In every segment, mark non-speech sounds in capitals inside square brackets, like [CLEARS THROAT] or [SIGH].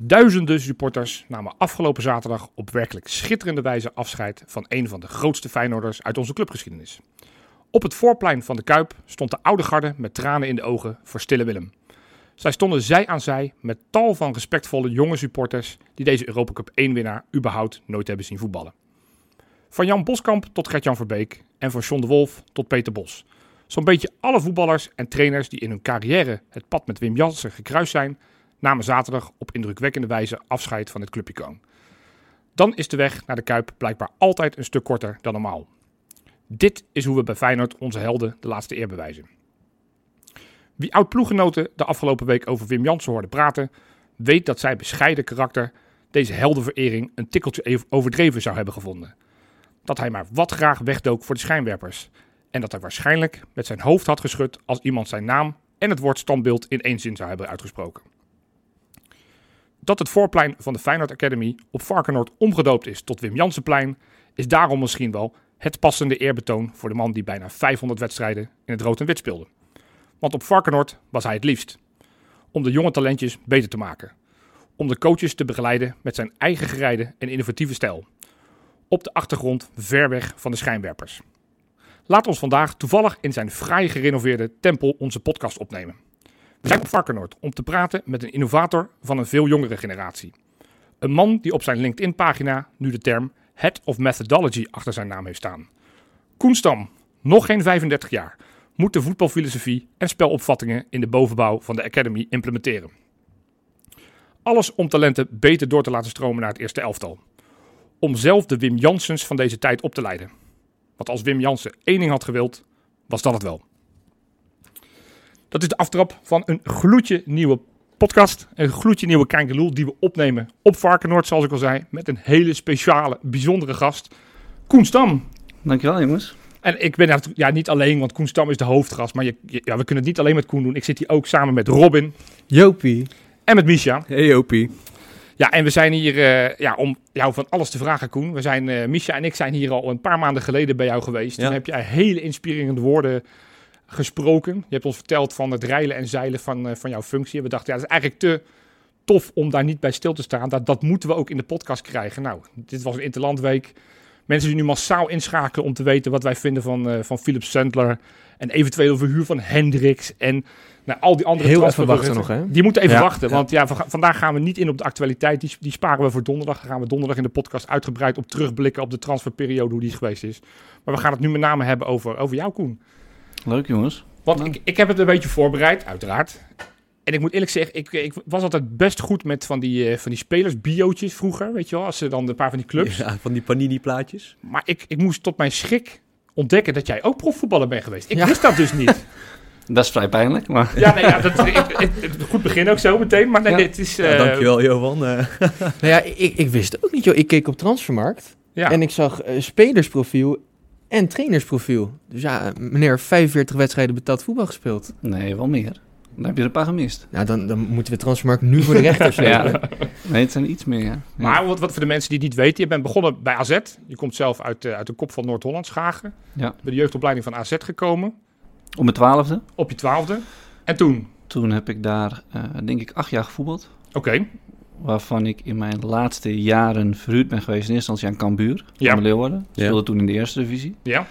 Duizenden supporters namen afgelopen zaterdag op werkelijk schitterende wijze afscheid van een van de grootste Feyenoorders uit onze clubgeschiedenis. Op het voorplein van de Kuip stond de oude garde met tranen in de ogen voor Stille Willem. Zij stonden zij aan zij met tal van respectvolle jonge supporters die deze Europa Cup 1 winnaar überhaupt nooit hebben zien voetballen. Van Jan Boskamp tot Gert-Jan Verbeek en van John de Wolf tot Peter Bos. Zo'n beetje alle voetballers en trainers die in hun carrière het pad met Wim Jansen gekruist zijn, namen zaterdag op indrukwekkende wijze afscheid van het clubicoon. Dan is de weg naar de Kuip blijkbaar altijd een stuk korter dan normaal. Dit is hoe we bij Feyenoord onze helden de laatste eer bewijzen. Wie oud-ploeggenoten de afgelopen week over Wim Jansen hoorde praten, weet dat zij bescheiden karakter deze heldenverering een tikkeltje overdreven zou hebben gevonden. Dat hij maar wat graag wegdook voor de schijnwerpers. En dat hij waarschijnlijk met zijn hoofd had geschud als iemand zijn naam en het woord standbeeld in één zin zou hebben uitgesproken. Dat het voorplein van de Feyenoord Academy op Varkenoord omgedoopt is tot Wim Jansenplein, is daarom misschien wel het passende eerbetoon voor de man die bijna 500 wedstrijden in het rood en wit speelde. Want op Varkenoord was hij het liefst. Om de jonge talentjes beter te maken. Om de coaches te begeleiden met zijn eigen gerijde en innovatieve stijl. Op de achtergrond ver weg van de schijnwerpers. Laat ons vandaag toevallig in zijn fraai gerenoveerde tempel onze podcast opnemen. We zijn op Varkenoord om te praten met een innovator van een veel jongere generatie. Een man die op zijn LinkedIn-pagina nu de term Head of Methodology achter zijn naam heeft staan. Koen Stam, nog geen 35 jaar, moet de voetbalfilosofie en spelopvattingen in de bovenbouw van de Academy implementeren. Alles om talenten beter door te laten stromen naar het eerste elftal. Om zelf de Wim Jansens van deze tijd op te leiden. Want als Wim Jansen één ding had gewild, was dat het wel. Dat is de aftrap van een gloedje nieuwe podcast. Een gloedje nieuwe Kijkeloel die we opnemen op Varkenoord, zoals ik al zei. Met een hele speciale, bijzondere gast. Koen Stam. Dankjewel jongens. En ik ben daar ja, niet alleen, want Koen Stam is de hoofdgast. Maar je, ja, we kunnen het niet alleen met Koen doen. Ik zit hier ook samen met Robin. Jopie. En met Misha. Hey Jopie. Ja, en we zijn hier uh, ja, om jou van alles te vragen, Koen. We zijn, uh, Misha en ik zijn hier al een paar maanden geleden bij jou geweest. Ja. Toen heb jij hele inspirerende woorden gesproken. Je hebt ons verteld van het reilen en zeilen van, uh, van jouw functie. we dachten, ja, dat is eigenlijk te tof om daar niet bij stil te staan. Dat, dat moeten we ook in de podcast krijgen. Nou, dit was een Interlandweek. Mensen die nu massaal inschakelen om te weten wat wij vinden van, uh, van Philip Sandler. En eventueel verhuur van Hendricks. En nou, al die andere Heel wachten nog, hè? Die moeten even ja, wachten. Want ja, vandaag gaan we niet in op de actualiteit. Die, die sparen we voor donderdag. Dan gaan we donderdag in de podcast uitgebreid op terugblikken op de transferperiode, hoe die geweest is. Maar we gaan het nu met name hebben over, over jou, Koen. Leuk, jongens. Want nou. ik, ik heb het een beetje voorbereid, uiteraard. En ik moet eerlijk zeggen, ik, ik was altijd best goed met van die, uh, van die spelersbiootjes vroeger, weet je wel. Als ze dan een paar van die clubs. Ja, van die panini-plaatjes. Maar ik, ik moest tot mijn schrik ontdekken dat jij ook profvoetballer bent geweest. Ik ja. wist dat dus niet. [LAUGHS] Dat is vrij pijnlijk, maar... Ja, nee, ja dat, ik, goed begin ook zo meteen, maar nee, ja. dit is... Uh... Ja, dankjewel, Johan. Uh. nou ja, ik, ik wist ook niet, joh. Ik keek op Transfermarkt ja. en ik zag uh, spelersprofiel en trainersprofiel. Dus ja, meneer, 45 wedstrijden betaald voetbal gespeeld. Nee, wel meer. Dan heb je er een paar gemist. Nou, dan, dan moeten we Transfermarkt nu voor de rechter zetten. [LAUGHS] ja. Nee, het zijn iets meer, ja. Maar wat, wat voor de mensen die het niet weten, je bent begonnen bij AZ. Je komt zelf uit, uh, uit de kop van Noord-Holland, Schagen. Ja. Bij de jeugdopleiding van AZ gekomen. Op mijn twaalfde. Op je twaalfde. En toen? Toen heb ik daar, uh, denk ik, acht jaar gevoetbald. Oké. Okay. Waarvan ik in mijn laatste jaren verhuurd ben geweest in eerste instantie aan Cambuur. Ja. Van Leeuwarden. Speelde ja. toen in de eerste divisie. Ja.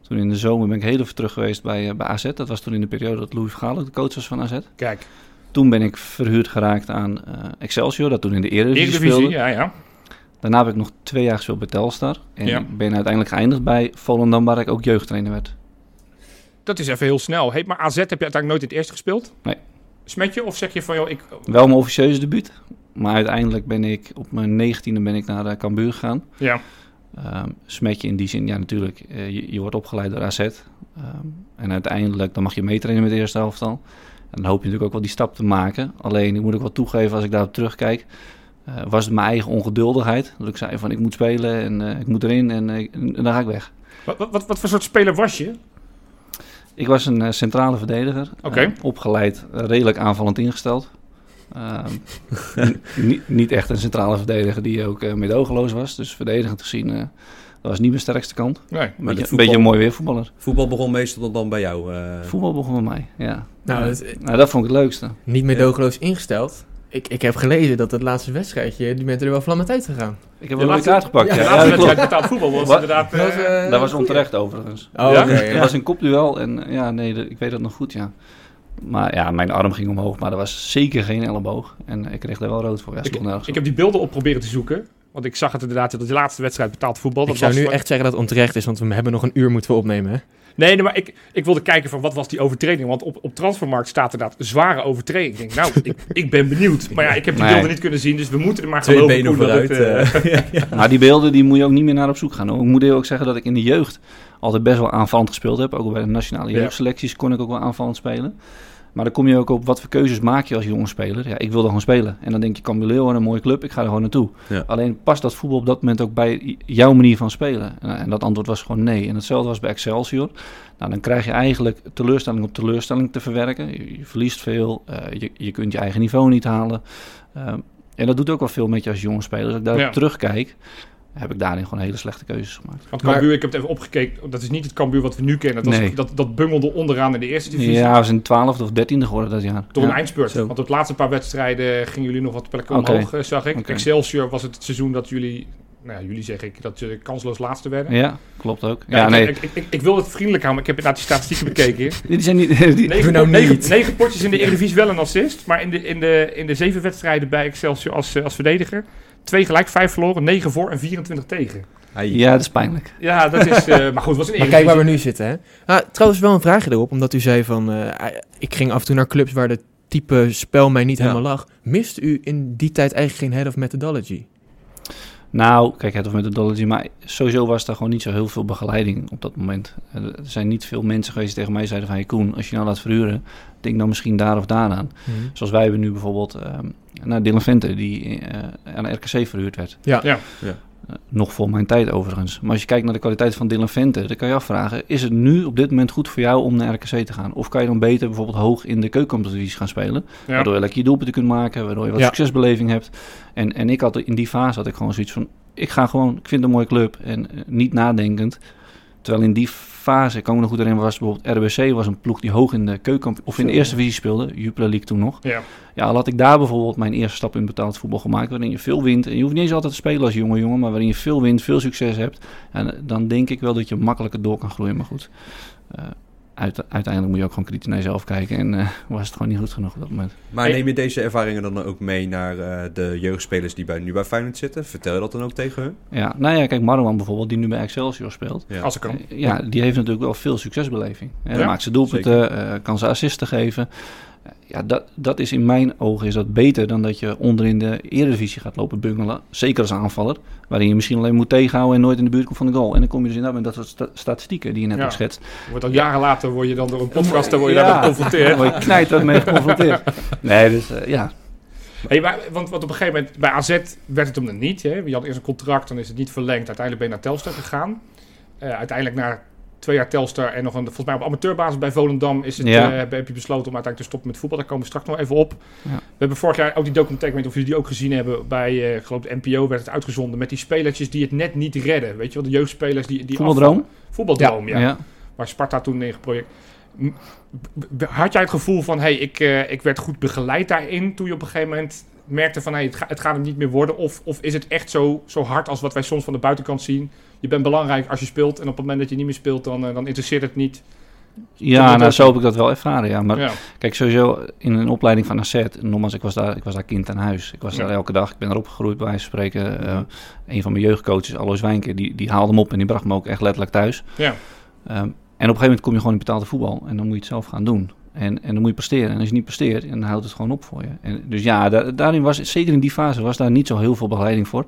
Toen in de zomer ben ik heel even terug geweest bij, uh, bij AZ. Dat was toen in de periode dat Louis Vergaal de coach was van AZ. Kijk. Toen ben ik verhuurd geraakt aan uh, Excelsior, dat toen in de Eredivisie, Eredivisie speelde. ja, ja. Daarna heb ik nog twee jaar gespeeld bij Telstar. En ja. ben uiteindelijk geëindigd bij Volendam, waar ik ook jeugdtrainer werd. Dat is even heel snel. Hey, maar AZ heb je uiteindelijk nooit in het eerste gespeeld? Nee. Smet je of zeg je van, joh, ik... Wel mijn officieuze debuut. Maar uiteindelijk ben ik op mijn negentiende ben ik naar de Cambuur gegaan. Ja. Um, smet je in die zin, ja natuurlijk, uh, je, je, wordt opgeleid door AZ. Um, en uiteindelijk, dan mag je meetrainen met de eerste helftal. En dan hoop je natuurlijk ook wel die stap te maken. Alleen, ik moet ook wel toegeven, als ik daarop terugkijk, uh, was het mijn eigen ongeduldigheid. Dat ik zei van, ik moet spelen en uh, ik moet erin en, en, dan ga ik weg. Wat, wat, wat voor soort speler was je? Ik was een centrale verdediger. Okay. Opgeleid, redelijk aanvallend ingesteld. [LAUGHS] Uh, niet, niet echt een centrale verdediger die ook uh, medogeloos was. Dus verdedigend gezien, dat was niet mijn sterkste kant. Nee, maar een beetje, voetbal, beetje een mooi weervoetballer. Voetbal begon meestal dan bij jou? Voetbal begon bij mij, ja. Nou, dat, nou, dat vond ik het leukste. Niet medogeloos ingesteld. Ik, ik heb gelezen dat het laatste wedstrijdje, die bent er wel vlammend uit gegaan. Ik heb wel een kaart gepakt. Ja, Ja, de ja, laatste dat betaald voetbal was inderdaad... Dat was, eh, eh, Dat was goeie. onterecht overigens. Oh, Ja? oké, Het ja. was een kopduel en eh, ja, nee, de- ik weet dat nog goed, ja. Maar ja, mijn arm ging omhoog, maar er was zeker geen elleboog. En ik kreeg daar wel rood voor. Ja, ik heb die beelden op proberen te zoeken. Want ik zag het inderdaad, dat de laatste wedstrijd betaald voetbal. Ik Dat zou was nu van- echt zeggen dat het onterecht is, want we hebben nog een uur moeten we opnemen, hè? Nee, nee, maar ik, ik wilde kijken van wat was die overtreding. Want op, op Transfermarkt staat inderdaad zware overtreding. Ik denk, nou, ik, ik ben benieuwd. Maar ja, ik heb die Nee. beelden niet kunnen zien. Dus we moeten er maar Twee geloven. dat vooruit. eh, eh, [LAUGHS] Maar die beelden die moet je ook niet meer naar op zoek gaan. hoor. Ik moet ook zeggen dat ik in de jeugd altijd best wel aanvallend gespeeld heb. Ook bij de nationale Ja. jeugdselecties kon ik ook wel aanvallend spelen. Maar dan kom je ook op wat voor keuzes maak je als jonge speler. Ja, ik wil dan gewoon spelen. En dan denk je, Cambuur, een mooie club, ik ga er gewoon naartoe. Ja. Alleen past dat voetbal op dat moment ook bij jouw manier van spelen? En, en dat antwoord was gewoon nee. En hetzelfde was bij Excelsior. Nou, dan krijg je eigenlijk teleurstelling op teleurstelling te verwerken. Je, je verliest veel, eh, je, je kunt je eigen niveau niet halen. Ehm, en dat doet ook wel veel met je als jonge speler. Als ik daarop Ja. terugkijk, heb ik daarin gewoon hele slechte keuzes gemaakt. Want Maar- ik heb het even opgekeken. Dat is niet het Cambuur wat we nu kennen. Dat, was- Nee. dat, dat bungelde onderaan in de eerste divisie. Ja, we zijn twaalfde of dertiende geworden dat jaar. Door ja. een eindspurt. Zo. Want op de laatste paar wedstrijden gingen jullie nog wat plekken omhoog, eh, zag ik. Oké. Excelsior was het, het seizoen dat jullie... Nou ja, jullie zeg ik, dat je kansloos laatste werden. Ja, klopt ook. Ja, Ja, ik, nee. ik, ik, ik, ik wil het vriendelijk houden, maar ik heb inderdaad die statistieken [LAUGHS] bekeken. Die zijn niet... Die, Negen, nou negen, niet. negen potjes in de Eredivisie wel een assist. Maar in de, in de, in de zeven wedstrijden bij Excelsior als, eh, als verdediger... Twee gelijk, vijf verloren, negen voor en 24 tegen. Ja, dat is pijnlijk. Ja, dat is... eh, maar goed, was een Maar kijk waar we nu zitten, hè? Ah, trouwens, wel een vraagje erop, omdat u zei van... eh, ik ging af en toe naar clubs waar de type spel mij niet Ja. helemaal lag. Mist u in die tijd eigenlijk geen head of methodology? Nou, kijk, het of methodology, maar sowieso was er gewoon niet zo heel veel begeleiding op dat moment. Eh, Er zijn niet veel mensen geweest die tegen mij zeiden van... Hey Koen, als je nou laat verhuren, denk dan misschien daar of daaraan. Zoals wij hebben nu bijvoorbeeld ehm naar Dylan Vente, die eh, aan de RKC verhuurd werd. Ja. Ja. Eh, nog voor mijn tijd overigens. Maar als je kijkt naar de kwaliteit van Dylan Vente, dan kan je afvragen... is het nu op dit moment goed voor jou om naar RKC te gaan? Of kan je dan beter bijvoorbeeld hoog in de keukencompetitie gaan spelen? Ja. Waardoor je lekker je doelpunten kunt maken, waardoor je wat Ja. succesbeleving hebt. En, en ik had in die fase had ik gewoon zoiets van... ik ga gewoon, ik vind het een mooie club en eh, niet nadenkend. Terwijl in die fase, ik kan me nog goed herinneren, was bijvoorbeeld RBC was een ploeg die hoog in de keuken of in de eerste divisie speelde, Jupiler League toen nog. Ja. Ja, al had ik daar bijvoorbeeld mijn eerste stap in betaald voetbal gemaakt, waarin je veel wint. En je hoeft niet eens altijd te spelen als jonge jongen, maar waarin je veel wint, veel succes hebt. En dan denk ik wel dat je makkelijker door kan groeien. Maar goed, eh, uiteindelijk moet je ook gewoon kritisch naar jezelf kijken. En eh, [LAUGHS] was het gewoon niet goed genoeg op dat moment. Maar neem je deze ervaringen dan ook mee naar eh, de jeugdspelers die bij, nu bij Feyenoord zitten? Vertel je dat dan ook tegen hun? Ja, nou ja, kijk, Marwan bijvoorbeeld, die nu bij Excelsior speelt. Ja. Als ik kan. Eh, Ja, die heeft natuurlijk wel veel succesbeleving. Hè, Ja, maakt ze doelpunten, eh, kan ze assisten geven. Ja, dat, dat is in mijn ogen is dat beter dan dat je onderin de Eredivisie gaat lopen bungelen. Zeker als aanvaller, waarin je misschien alleen moet tegenhouden en nooit in de buurt komt van de goal. En dan kom je dus inderdaad met dat soort sta- statistieken die je net Ja. hebt geschetst. Wordt al jaren later word je dan door een podcast dan word je Ja. daar geconfronteerd. Dan [LAUGHS] word je knijt daarmee geconfronteerd. [LAUGHS] Nee, dus eh, ja. Hey, maar, want, want op een gegeven moment bij AZ werd het hem dan niet. Hè? Je had eerst een contract, dan is het niet verlengd. Uiteindelijk ben je naar Telstar gegaan. Eh, uiteindelijk na twee jaar Telstar en nog een, volgens mij op amateurbasis bij Volendam is het, Ja. eh, heb je besloten om uiteindelijk te stoppen met voetbal. Daar komen we straks nog even op. Ja. We hebben vorig jaar ook die documentaire, ik weet niet of jullie die ook gezien hebben, bij eh, geloof de NPO werd het uitgezonden met die spelertjes die het net niet redden. Weet je wel, de jeugdspelers die, die Voetbaldroom? Voetbaldroom, ja. ja. Waar Sparta toen in geproject. Had jij het gevoel van, hey, ik, eh, ik werd goed begeleid daarin toen je op een gegeven moment merkte van, hey, het, ga- het gaat hem niet meer worden? Of, of is het echt zo, zo hard als wat wij soms van de buitenkant zien? Je bent belangrijk als je speelt en op het moment dat je niet meer speelt, dan, eh, dan interesseert het niet. Ja, nou, zo heb ik dat wel ervaren, ja. Maar ja. Kijk, sowieso in een opleiding van AZ, nogmaals, ik was daar, ik was daar kind aan huis. Ik was Ja. daar elke dag, ik ben erop gegroeid bij wijze van spreken. Eh, een van mijn jeugdcoaches, Alois Wijnke, die, die haalde hem op en die bracht me ook echt letterlijk thuis. Ja. Ehm, en op een gegeven moment kom je gewoon in betaalde voetbal en dan moet je het zelf gaan doen. En, en dan moet je presteren. En als je niet presteert, dan houdt het gewoon op voor je. En, dus ja, da- daarin was, zeker in die fase, was daar niet zo heel veel begeleiding voor.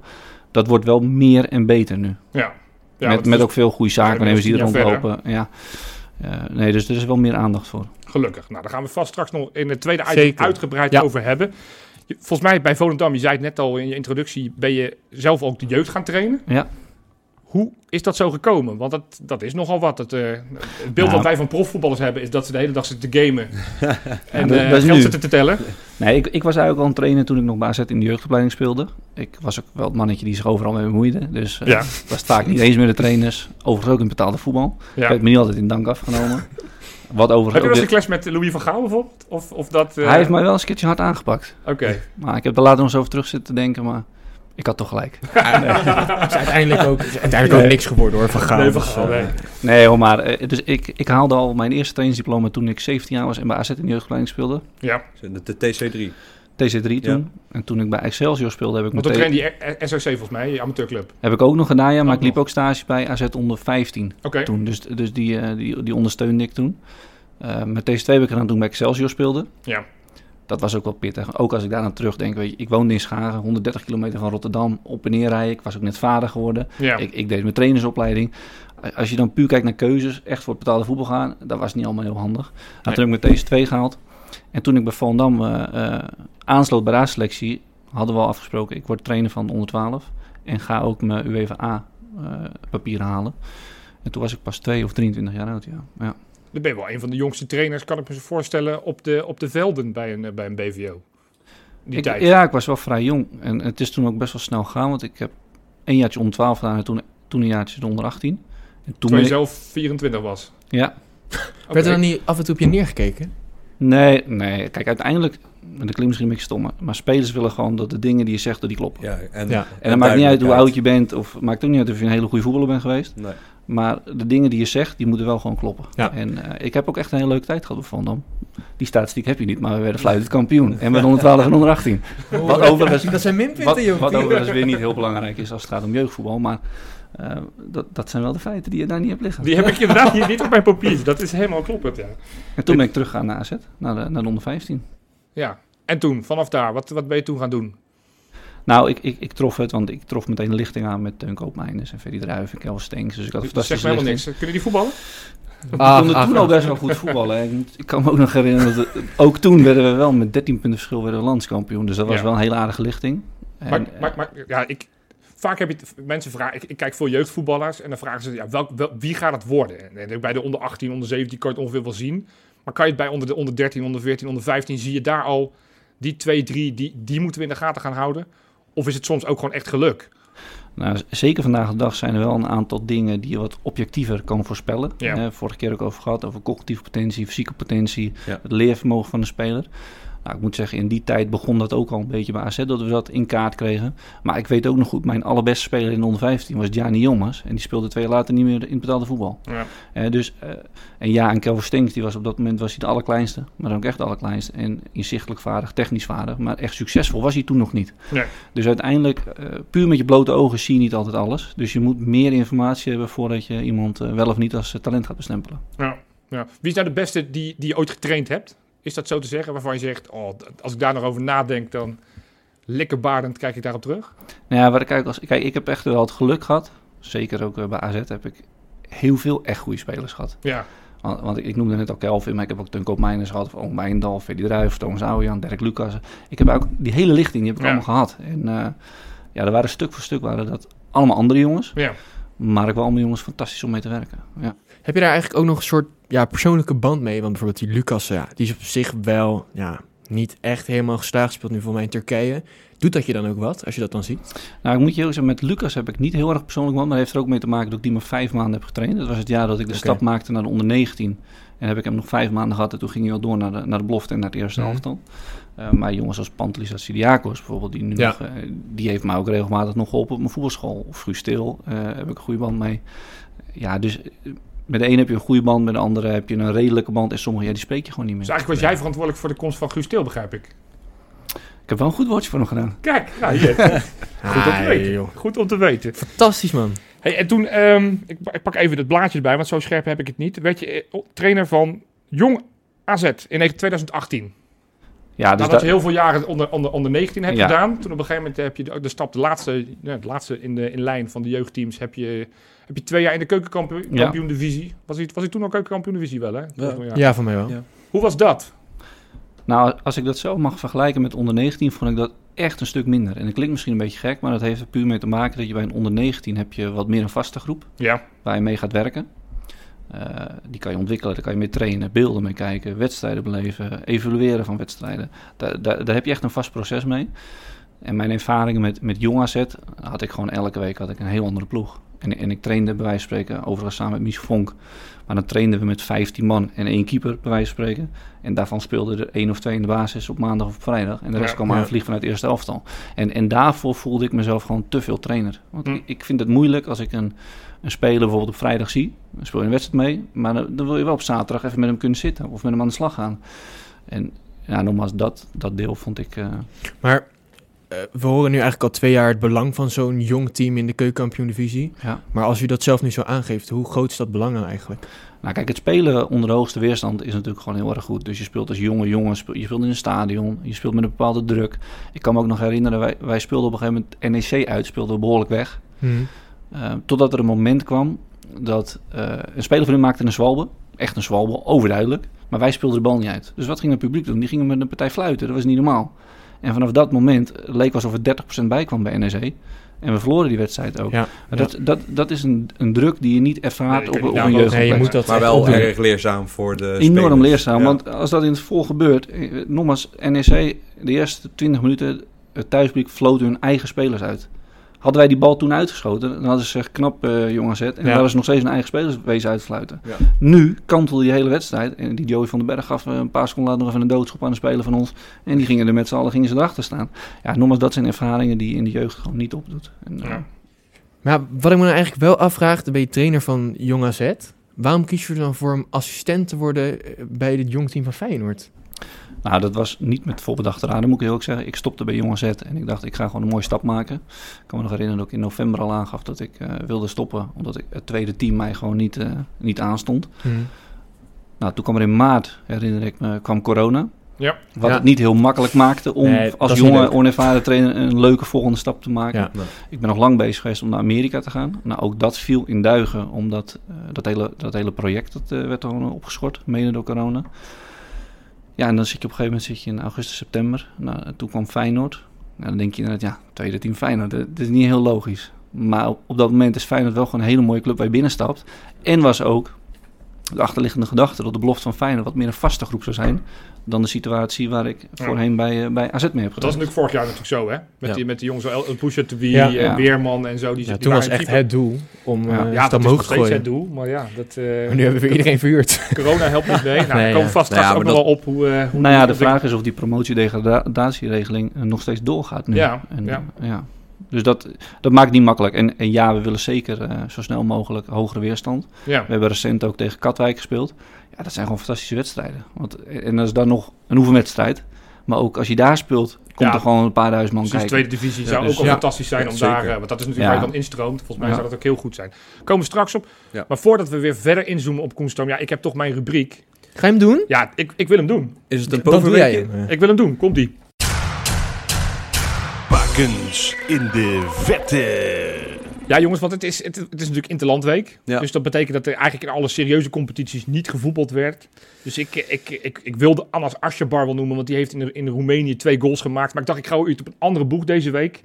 Dat wordt wel meer en beter nu. Ja. Ja, met met ook veel goede zakennemers die er rondlopen. Ja. Eh, nee, dus er is wel meer aandacht voor. Gelukkig. Nou, daar gaan we vast straks nog in het tweede item Zeker. uitgebreid Ja. over hebben. Volgens mij bij Volendam, je zei het net al in je introductie, ben je zelf ook de jeugd gaan trainen. Ja. Hoe is dat zo gekomen? Want dat, dat is nogal wat. Het, eh, het beeld Nou. wat wij van profvoetballers hebben, is dat ze de hele dag zitten te gamen. [LAUGHS] en dat- eh, dat geld nu. zitten te tellen. Nee, ik, ik was eigenlijk al aan het trainen toen ik nog AZ in de jeugdopleiding speelde. Ik was ook wel het mannetje die zich overal mee bemoeide. Dus eh Ja. was vaak niet eens meer de trainers. Overigens ook in betaalde voetbal. Ja. Werd me niet altijd in dank afgenomen. [LAUGHS] Wat overigens Heb je wel eens een clash met Louis van Gaal bijvoorbeeld? Of, of dat... Hij heeft mij wel eens een keertje hard aangepakt. Oké. Maar ik heb er later nog eens over terug zitten denken, maar ik had toch gelijk. [LAUGHS] [LAUGHS] Het is uiteindelijk ook, is uiteindelijk ook niks geworden hoor, van Gaal. Nee, van Dus, Gaal, eh, nee. Nee hoor, maar eh, dus ik, ik haalde al mijn eerste trainingsdiploma toen ik 17 jaar was en bij AZ in de jeugdopleiding speelde. Ja, De, de TC3. TC3 toen. En toen ik bij Excelsior speelde heb ik, want dan meteen, trainde die SOC volgens mij, je amateurclub. heb ik ook nog gedaan, ja, maar Ook ik liep nog. ook stage bij AZ onder 15 Oké. toen. Dus, dus die, eh, die, die ondersteunde ik toen. Eh, met TC2 heb ik gedaan toen ik bij Excelsior speelde. Ja. Dat was ook wel pittig. Ook als ik daar aan terugdenk, weet je, ik woonde in Schagen, 130 kilometer van Rotterdam, op en neer rijden. Ik was ook net vader geworden. Ja. Ik, ik deed mijn trainersopleiding. Als je dan puur kijkt naar keuzes, echt voor het betaalde voetbal gaan, dat was niet allemaal heel handig. Nou. Toen heb ik mijn TC2 gehaald. En toen ik bij Volendam eh, aansloot bij raadselectie, hadden we al afgesproken, ik word trainer van de onder 12 en ga ook mijn UEFA eh, papieren halen. En toen was ik pas 2 of 23 jaar oud, ja. ja. Dan ben je wel een van de jongste trainers, kan ik me zo voorstellen, op de, op de velden bij een, bij een BVO. Die Ik, tijd. ja, ik was wel vrij jong. En het is toen ook best wel snel gegaan, want ik heb één jaartje onder 12 gedaan en toen, toen een jaartje onder 18. En toen Toen je ik, zelf 24 was. ja. [LAUGHS] Werd er dan niet af en toe op je neergekeken? Nee, nee. Kijk, uiteindelijk, en dat klinkt misschien een beetje stom, maar- spelers willen gewoon dat de dingen die je zegt, dat die kloppen. Ja, en, Ja. En dan maakt niet uit hoe oud je bent, of maakt ook niet uit of je een hele goede voetballer bent geweest. Nee. Maar de dingen die je zegt, die moeten wel gewoon kloppen. Ja. En eh, ik heb ook echt een hele leuke tijd gehad Volendam. Die statistiek heb je niet, maar we werden fluitend kampioen. En met 112 en 118. Wat overigens, Dat zijn minpunten, wat, overigens weer niet heel belangrijk is als het gaat om jeugdvoetbal. Maar eh, dat, dat zijn wel de feiten die je daar niet hebt liggen. Die heb ik inderdaad hier niet op mijn papier. Dat is helemaal kloppend, ja. En toen ben ik teruggegaan naar AZ, naar de, naar de onder 15. Ja. En toen, vanaf daar, wat, wat ben je toen gaan doen? Nou, ik, ik, ik trof het, want ik trof meteen de lichting aan met Teun Koopmeiners en Ferdy Druijf en Kelvin Stenks. Dus ik had Dat zegt helemaal niks. Kunnen die voetballen? We Ah, konden ah, toen ah. al best wel goed voetballen. Ik, ik kan me ook nog herinneren dat we- ook toen werden we wel met 13 punten verschil werden we landskampioen. Dus dat was Ja. wel een hele aardige lichting. En, Maar, maar, maar ja, ik, vaak heb je het, mensen vragen, ik, ik kijk veel jeugdvoetballers en dan vragen ze, ja, welk, wel- wie gaat het worden? En, en bij de onder 18, onder 17 kan je het ongeveer wel zien. Maar kan je het bij onder, de, onder 13, onder 14, onder 15, zie je daar al die twee, drie, die, die moeten we in de gaten gaan houden? Of is het soms ook gewoon echt geluk? Nou, zeker vandaag de dag zijn er wel een aantal dingen die je wat objectiever kan voorspellen. Ja. Eh, vorige keer ook over gehad, over cognitieve potentie, fysieke potentie, Ja. het leervermogen van de speler. Nou, ik moet zeggen, in die tijd begon dat ook al een beetje bij AZ, dat we dat in kaart kregen. Maar ik weet ook nog goed, mijn allerbeste speler in de onder 15 was Gianni Jomas. En die speelde twee jaar later niet meer in betaalde voetbal. Ja. Eh, dus, eh, en ja, en Kelvin Stenks, die was op dat moment was hij de allerkleinste. Maar dan ook echt de allerkleinste. En inzichtelijk vaardig, technisch vaardig. Maar echt succesvol was hij toen nog niet. Nee. Dus uiteindelijk, eh, puur met je blote ogen zie je niet altijd alles. Dus je moet meer informatie hebben voordat je iemand wel of niet als talent gaat bestempelen. Ja. Ja. Wie is nou de beste die, die je ooit getraind hebt? Is dat zo te zeggen? Waarvan je zegt, oh, als ik daar nog over nadenk, dan likkerbarend kijk ik daarop terug. Nou ja, wat ik kijk, als, kijk, ik heb echt wel het geluk gehad. Zeker ook eh, bij AZ heb ik heel veel echt goede spelers gehad. Ja. Want, want ik, ik noemde net al Kelvin, maar ik heb ook Tunko Meiners gehad. Of Oom Wijndal, Freddy Druijf, Thomas Ouwejan, Dirk Lucas. Ik heb ook die hele lichting, die heb ik Ja. allemaal gehad. En eh, ja, er waren stuk voor stuk waren dat allemaal andere jongens. Ja. Maar ik wel allemaal jongens fantastisch om mee te werken. Ja. Heb je daar eigenlijk ook nog een soort ja, persoonlijke band mee? Want bijvoorbeeld die Lucas, ja, die is op zich wel ja, niet echt helemaal geslaagd. Speelt nu voor mij in Turkije. Doet dat je dan ook wat, als je dat dan ziet? Nou, ik moet je eerlijk zeggen, met Lucas heb ik niet heel erg persoonlijk band. Maar heeft er ook mee te maken dat ik die maar vijf maanden heb getraind. Dat was het jaar dat ik de stap maakte naar de onder 19. En heb ik hem nog vijf maanden gehad. En toen ging hij al door naar de, naar de belofte en naar het eerste Mhm. elftal. Eh, maar jongens als Pantelis Sidiakos bijvoorbeeld, die, nu Ja. nog, eh, die heeft mij ook regelmatig nog geholpen op mijn voetbalschool. Of Guus Stil, eh, heb ik een goede band mee. Ja, dus met de een heb je een goede band, met de andere heb je een redelijke band. En sommige, ja, die spreek je gewoon niet meer. Dus eigenlijk was jij verantwoordelijk voor de komst van Guus Til, begrijp ik. Ik heb wel een goed woordje voor hem gedaan. Kijk, nou, hier. [LAUGHS] goed om te Ah, weten. joh. Goed om te weten. Fantastisch, man. Hey, en toen, ehm, ik, pa- ik pak even het blaadje erbij, want zo scherp heb ik het niet. Werd je eh, trainer van Jong AZ in 2018. Ja, dus Nadat dat, je heel veel jaren onder, onder, onder 19 hebt Ja. gedaan. Toen op een gegeven moment heb je de, de stap, de laatste, ja, de laatste in, de, in lijn van de jeugdteams, heb je, heb je twee jaar in de keukenkampioen divisie. Was hij, was hij toen al keukenkampioen divisie wel, hè? Ja. Ja, van mij wel. Ja. Hoe was dat? Nou, als ik dat zo mag vergelijken met onder 19, vond ik dat echt een stuk minder. En dat klinkt misschien een beetje gek, maar dat heeft er puur mee te maken dat je bij een onder 19 heb je wat meer een vaste groep Ja, waar je mee gaat werken. Eh, die kan je ontwikkelen, daar kan je mee trainen, beelden mee kijken, wedstrijden beleven, evalueren van wedstrijden. Daar, daar, daar heb je echt een vast proces mee. En mijn ervaringen met, met jong AZ had ik gewoon elke week had ik een heel andere ploeg. En, en ik trainde bij wijze van spreken, overigens samen met Mies Vonk. Maar dan trainden we met 15 man en één keeper, bij wijze van spreken. En daarvan speelden er één of twee in de basis op maandag of op vrijdag. En de rest Ja, kwam aan ja. vlieg vanuit het eerste elftal. En, en daarvoor voelde ik mezelf gewoon te veel trainer. Want Hm. ik, ik vind het moeilijk als ik een, een speler bijvoorbeeld op vrijdag zie. Dan speel je een wedstrijd mee. Maar dan, dan wil je wel op zaterdag even met hem kunnen zitten of met hem aan de slag gaan. En ja, nogmaals, dat, dat deel vond ik... eh, Maar eh, we horen nu eigenlijk al twee jaar het belang van zo'n jong team in de keukenkampioen-divisie. ja. Maar als u dat zelf nu zo aangeeft, hoe groot is dat belang nou eigenlijk? Nou, kijk, het spelen onder de hoogste weerstand is natuurlijk gewoon heel erg goed. Dus je speelt als jonge jongen, speel- je speelt in een stadion, je speelt met een bepaalde druk. Ik kan me ook nog herinneren, wij, wij speelden op een gegeven moment NEC uit, speelden we behoorlijk weg. Eh, totdat er een moment kwam dat eh, een speler van hun maakte een zwalbe. Echt een zwalbe, overduidelijk. Maar wij speelden de bal niet uit. Dus wat ging het publiek doen? Die gingen met een partij fluiten. Dat was niet normaal. En vanaf dat moment leek alsof er 30% bij kwam bij NEC. En we verloren die wedstrijd ook. Ja, dat, dat, dat is een, een druk die je niet ervaart Nee, op, op een. Nee, je moet dat Maar wel opdoen. erg leerzaam voor de Enorm spelers. leerzaam, Ja. want als dat in het vol gebeurt, eh, nogmaals, NEC, de eerste 20 minuten, het thuispubliek floot hun eigen spelers uit. Hadden wij die bal toen uitgeschoten, dan hadden ze zich knap eh jong gezet en Ja. hadden ze nog steeds hun eigen spelers wezen uitfluiten. Ja. Nu kantelde die hele wedstrijd en die Joey van den Berg gaf eh, een paar seconden later nog even een doodschop aan de speler van ons en die gingen er met z'n allen gingen ze erachter staan. Ja, nogmaals, dat zijn ervaringen die je in de jeugd gewoon niet opdoet. En, eh, Ja. Maar wat ik me nou eigenlijk wel afvraag, dan ben je trainer van Jong AZ. Waarom kies je er dan voor om assistent te worden bij het jong team van Feyenoord? Nou, dat was niet met volbedachte raden, moet ik heel ook zeggen. Ik stopte bij Jong AZ en ik dacht, ik ga gewoon een mooie stap maken. Ik kan me nog herinneren dat ik in november al aangaf dat ik eh, wilde stoppen, omdat ik, het tweede team mij gewoon niet, eh, niet aanstond. Nou, toen kwam er in maart, herinner ik me, kwam corona. Ja. Wat Ja. het niet heel makkelijk maakte om Nee, als jonge, onervaren trainer een leuke volgende stap te maken. Ja. Ik ben nog lang bezig geweest om naar Amerika te gaan. Nou, ook dat viel in duigen, omdat eh, dat, hele, dat hele project dat, werd gewoon opgeschort, mede door corona. Ja, en dan zit je op een gegeven moment zit je in augustus, september. Nou, en toen kwam Feyenoord. Nou, dan denk je inderdaad, ja, tweede team Feyenoord. Dat, dat is niet heel logisch. Maar op dat moment is Feyenoord wel gewoon een hele mooie club waar je binnenstapt. En was ook de achterliggende gedachte dat de belofte van Feyenoord wat meer een vaste groep zou zijn dan de situatie waar ik Ja. voorheen bij, eh, bij AZ mee heb Dat was gedaan. natuurlijk vorig jaar natuurlijk zo, hè? Met, Ja. die, met die jongens, El Pusha Ja. en Ja. Weerman en zo. Die, Ja, die toen was echt het doel om Ja. eh Ja, het dat is nog omhoog te steeds gooien. het doel. Maar ja, dat, eh, Maar nu hebben we iedereen [LAUGHS] verhuurd. corona helpt niet mee. [LAUGHS] Nou, Nee, we komen vast Nou straks ook nog wel op hoe... eh, hoe Nou ja, de vraag is of die promotiedegradatieregeling eh, nog steeds doorgaat nu. Ja, En, ja. Dus dat, dat maakt niet makkelijk. En, en ja, we willen zeker eh, zo snel mogelijk hogere weerstand. Ja. We hebben recent ook tegen Katwijk gespeeld. Ja, dat zijn gewoon fantastische wedstrijden. Want, en dat is dan nog een oefenwedstrijd. Maar ook als je daar speelt, komt Ja. er gewoon een paar duizend man de kijken. tweede divisie Ja, zou dus- ook al ja. fantastisch zijn Ja, om zeker. daar... eh, want dat is natuurlijk Ja. waar je dan instroomt. Volgens mij Ja. zou dat ook heel goed zijn. Komen we straks op. Ja. Maar voordat we weer verder inzoomen op Koenstroom... Ja, ik heb toch mijn rubriek. Ga je hem doen? Ja, ik, ik wil hem doen. Is het een Dan doe jij poverweekje? eh. Ik wil hem doen. Komt-ie. In de vette. Ja, jongens, want het is, het, het is natuurlijk Interlandweek. Ja. Dus dat betekent dat er eigenlijk in alle serieuze competities niet gevoetbald werd. Dus ik, ik, ik, ik wilde Anas Asjabar wel noemen, want die heeft in, de- in Roemenië twee goals gemaakt. Maar ik dacht, ik ga u op een andere boeg deze week.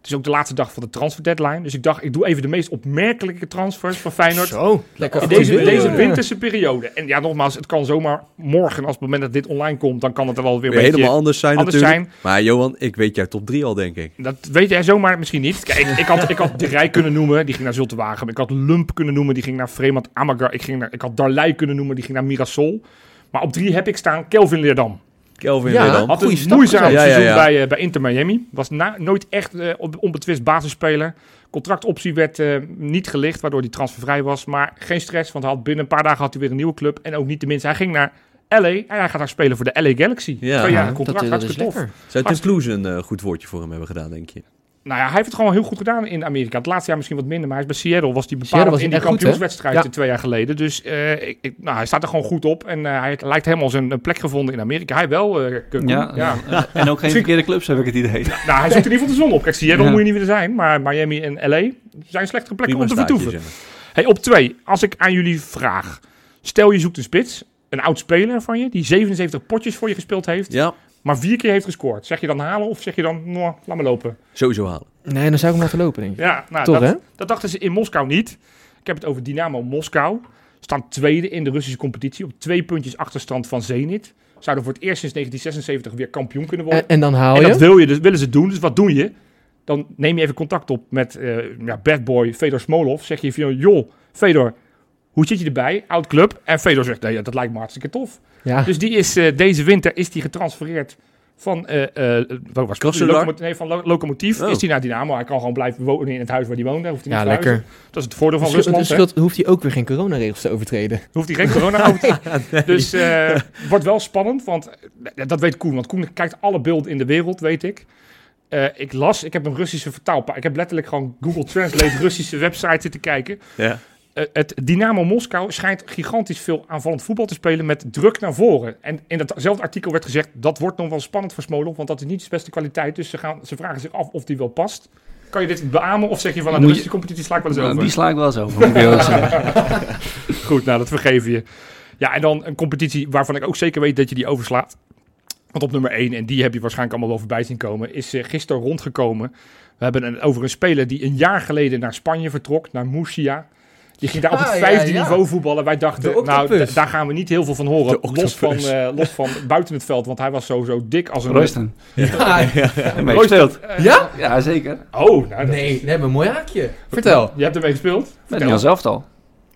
Het is ook de laatste dag van de transfer deadline. Dus ik dacht, ik doe even de meest opmerkelijke transfers van Feyenoord. Zo, lekker In deze, deze de- winterse periode. En ja, nogmaals, het kan zomaar morgen, als het moment dat dit online komt, dan kan het er wel weer een Weer beetje helemaal anders zijn anders natuurlijk. zijn. Maar Johan, ik weet jouw top 3 al, denk ik. Dat weet jij zomaar misschien niet. Kijk, ik, ik, had, ik had De Rij kunnen noemen, die ging naar Zulte Waregem. Ik had Lump kunnen noemen, die ging naar Vreemat Amagar. Ik, ging naar, ik had Darlei kunnen noemen, die ging naar Mirasol. Maar op drie heb ik staan Kelvin Leerdam. Kelvin Ja. weer dan. Had een stap moeizaam. Ja, seizoen ja. Bij, eh, bij Inter Miami. Was na- nooit echt op- onbetwist basisspeler. Contractoptie werd eh, niet gelicht, waardoor hij transfervrij was. Maar geen stress, want hij had binnen een paar dagen had hij weer een nieuwe club. En ook niet de minste. Hij ging naar LA en hij gaat daar spelen voor de LA Galaxy. Ja. Twee jaar Ja, contract, dat, dat is hartstikke tof. lekker. Zou een goed woordje voor hem hebben gedaan, denk je? Nou ja, hij heeft het gewoon heel goed gedaan in Amerika. Het laatste jaar misschien wat minder, maar hij is bij Seattle. Was die was in die kampioenswedstrijd Ja. eh, twee jaar geleden. Dus eh, ik, ik- nou, hij staat er gewoon goed op. En eh, hij lijkt helemaal zijn een plek gevonden in Amerika. Hij wel, eh. Ja, ja. En ook geen verkeerde clubs, heb ik het idee. Nou, hij zoekt in ieder geval de zon op. Kijk, Seattle Ja. moet je niet willen zijn. Maar Miami en LA zijn slechtere plekken om te vertoeven. Hey, op twee, als ik aan jullie vraag. Stel je zoekt een spits. Een oud speler van je, die 77 potjes voor je gespeeld heeft. Ja, Maar vier keer heeft gescoord. Zeg je dan halen of zeg je dan, nou, laat me lopen? sowieso halen. Nee, dan zou ik hem laten lopen, denk ik. Ja, nou, Toch, dat, hè? dat dachten ze in Moskou niet. Ik heb het over Dynamo Moskou. Staan tweede in de Russische competitie op twee puntjes achterstand van Zenit. Zouden voor het eerst sinds 1976 weer kampioen kunnen worden. En, en dan haal En je. dat wil je, dus willen ze doen. Dus wat doe je? dan neem je even contact op met eh ja, bad boy Fedor Smolov. Zeg je van, joh, Fedor, hoe zit je erbij? Oud club. En Fedor zegt, nee, dat lijkt me hartstikke tof. Ja. Dus die is eh, deze winter is die getransfereerd van, eh eh waar was het? Nee, van Lo- Lokomotief. Oh. Is hij naar Dynamo. Hij kan gewoon blijven wonen in het huis waar hij woont. Daar hoeft hij niet Ja, te verhuizen. lekker. Dat is het voordeel van Dus Rusland. scheelt- hoeft hij ook weer geen coronaregels te overtreden. Hoeft hij geen corona over [LAUGHS] Dus eh wordt wel spannend, want dat weet Koen. Want Koen kijkt alle beelden in de wereld, weet ik. Eh, ik las, ik heb een Russische vertaalpaar. Ik heb letterlijk gewoon Google Translate Russische website zitten kijken. Ja. Eh, het Dynamo Moskou schijnt gigantisch veel aanvallend voetbal te spelen met druk naar voren. En in datzelfde artikel werd gezegd, dat wordt nog wel spannend voor Smolov, want dat is niet de beste kwaliteit. Dus ze, gaan, ze vragen zich af of die wel past. Kan je dit beamen of zeg je van, nou, de je- competitie sla ik wel eens Nou, over? die sla ik wel eens over, moet ik. [LAUGHS] Goed, nou, dat vergeven je. Ja, en dan een competitie waarvan ik ook zeker weet dat je die overslaat. Want op nummer 1, en die heb je waarschijnlijk allemaal wel voorbij zien komen, is eh, gisteren rondgekomen. We hebben een, over een speler die een jaar geleden naar Spanje vertrok, naar Murcia. Die ging daar op het Ah, ja, vijfde ja. niveau voetballen. Wij dachten, nou, daar gaan we niet heel veel van horen. Los van, eh, los van [LAUGHS] buiten het veld, want hij was sowieso dik als een... Royston. Ja, Ja, eh, Ja? Ja, zeker. Oh, nou, dat- Nee, we hebben een mooi haakje. Vertel. Je hebt ermee gespeeld? Met Vertel. Jan zelf al.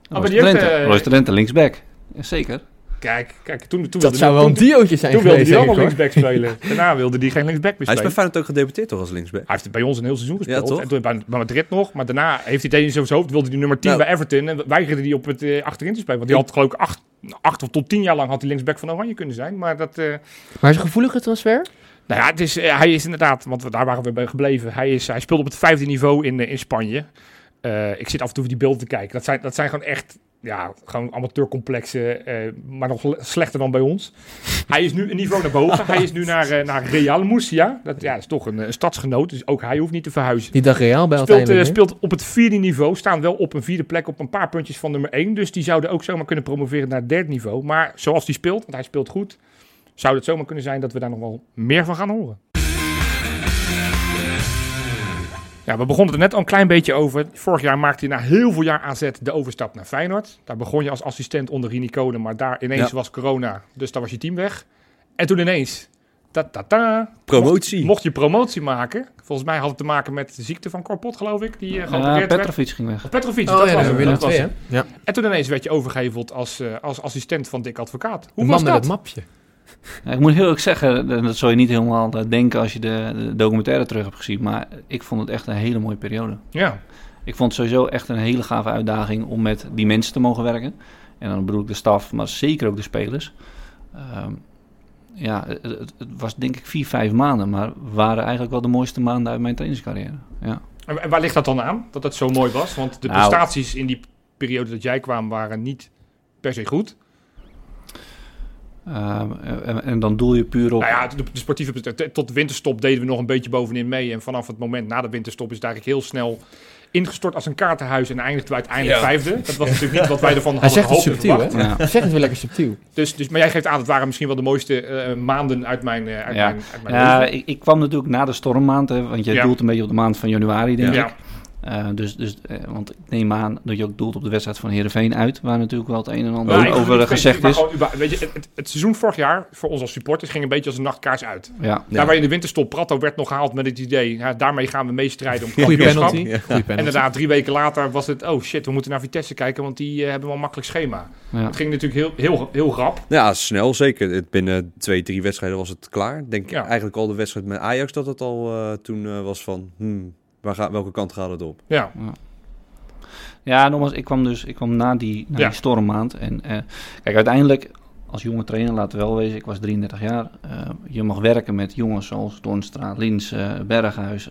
maar Royce Drenthe. eh, linksback. Ja, zeker. Kijk, kijk, toen, toen Dat wilde zou die- wel een diootje zijn Toen wilde hij hoor. linksback spelen. [LAUGHS] Daarna wilde hij geen linksback meer Hij is bij spelen. Feyenoord ook gedebuteerd toch als linksback? Hij heeft bij ons een heel seizoen gespeeld. toch? En toen bij, Madrid nog. Maar daarna heeft hij tegen zijn hoofd. Wilde hij nummer 10 Nou. bij Everton. En weigerde hij op het eh, achterin te spelen. Want die had geloof ik acht, acht of tot tien jaar lang had hij linksback van Oranje kunnen zijn. Maar dat... eh, Maar is een gevoelige transfer? nou ja, het is, eh, hij is inderdaad... Want we- daar waren we bij gebleven. Hij, is, hij speelt op het vijfde niveau in, in Spanje. Eh, ik zit af en toe die beelden te kijken. Dat zijn, dat zijn gewoon echt... Ja, gewoon amateurcomplexen. eh maar nog le- slechter dan bij ons. Hij is nu een niveau naar boven. Hij is nu [LAUGHS] naar, eh, naar Real Murcia. Dat, ja, dat is toch een, eh, stadsgenoot. Dus ook hij hoeft niet te verhuizen. Die dag Real bij Speelt, hè? speelt op het vierde niveau. Staan wel op een vierde plek op een paar puntjes van nummer 1. Dus die zouden ook zomaar kunnen promoveren naar het derde niveau. Maar zoals die speelt, want hij speelt goed, zou het zomaar kunnen zijn dat we daar nog wel meer van gaan horen. Ja, we begonnen er net al een klein beetje over. Vorig jaar maakte hij na heel veel jaar AZ de overstap naar Feyenoord. Daar begon je als assistent onder Rini maar daar ineens Ja. was corona, dus daar was je team weg. En toen ineens, ta ta ta, Promotie. Mocht, mocht je promotie maken. Volgens mij had het te maken met de ziekte van Corpot, geloof ik, die uh, Ja, geopereerd werd. Petrovic ging weg. Petrovic, Oh dat ja, was dat het, Willem dat was het. hè? Ja. En toen ineens werd je overgeheveld als, eh, als assistent van Dick Advocaat. Hoe De was man met dat? het mapje. Ja, ik moet heel eerlijk zeggen, eh, dat zou je niet helemaal denken als je de, de documentaire terug hebt gezien. Maar ik vond het echt een hele mooie periode. Ja. Ik vond het sowieso echt een hele gave uitdaging om met die mensen te mogen werken. En dan bedoel ik de staf, maar zeker ook de spelers. Ehm, ja, het, was denk ik vier, vijf maanden, maar waren eigenlijk wel de mooiste maanden uit mijn trainingscarrière. Ja. En en waar ligt dat dan aan, dat het zo mooi was? Want de Nou. prestaties in die periode dat jij kwam waren niet per se goed. Ehm, en, en dan doel je puur op... Nou ja, de, de sportieve tot de winterstop deden we nog een beetje bovenin mee. En vanaf het moment na de winterstop is het eigenlijk heel snel ingestort als een kaartenhuis. En eindigden we uiteindelijk vijfde. Dat was natuurlijk niet wat wij ervan Hij hadden zegt het gehoopt en subtiel, hè? Ja. Hij zegt het wel lekker subtiel. Dus, dus, maar jij geeft aan, het waren misschien wel de mooiste eh, maanden uit mijn, eh, uit Ja. mijn, uit mijn Ja, ik, ik kwam natuurlijk na de stormmaand, hè, want je Ja. doelt een beetje op de maand van januari, denk Ja. ik. Eh, dus, dus, eh, want ik neem aan dat je ook doelt op de wedstrijd van Heerenveen uit, waar natuurlijk wel het een en ander over eh, gezegd is. gewoon weet je, het, het- het seizoen vorig jaar, voor ons als supporters, ging een beetje als een nachtkaars uit. Ja, Ja. Daar waar je in de winterstop Prato werd nog gehaald met het idee, ja, daarmee gaan we meestrijden om Goeie kampioenschap. penalty. Ja. Penalty. Inderdaad, drie weken later was het, oh shit, we moeten naar Vitesse kijken, want die hebben wel een makkelijk schema. ja. Het ging natuurlijk heel, heel, heel rap. Ja, snel zeker. Het- Binnen twee, drie wedstrijden was het klaar. Ik Denk Ja. eigenlijk al de wedstrijd met Ajax dat het al toen was van... Hmm, waar gaat, welke kant gaat het op? Ja, ja, nogmaals, ik kwam dus ik kwam na die, na Ja. die stormmaand. En eh, kijk, uiteindelijk, als jonge trainer, laten we wel wezen, ik was 33 jaar. eh, je mag werken met jongens zoals Toornstra, Lins, eh, Berghuis,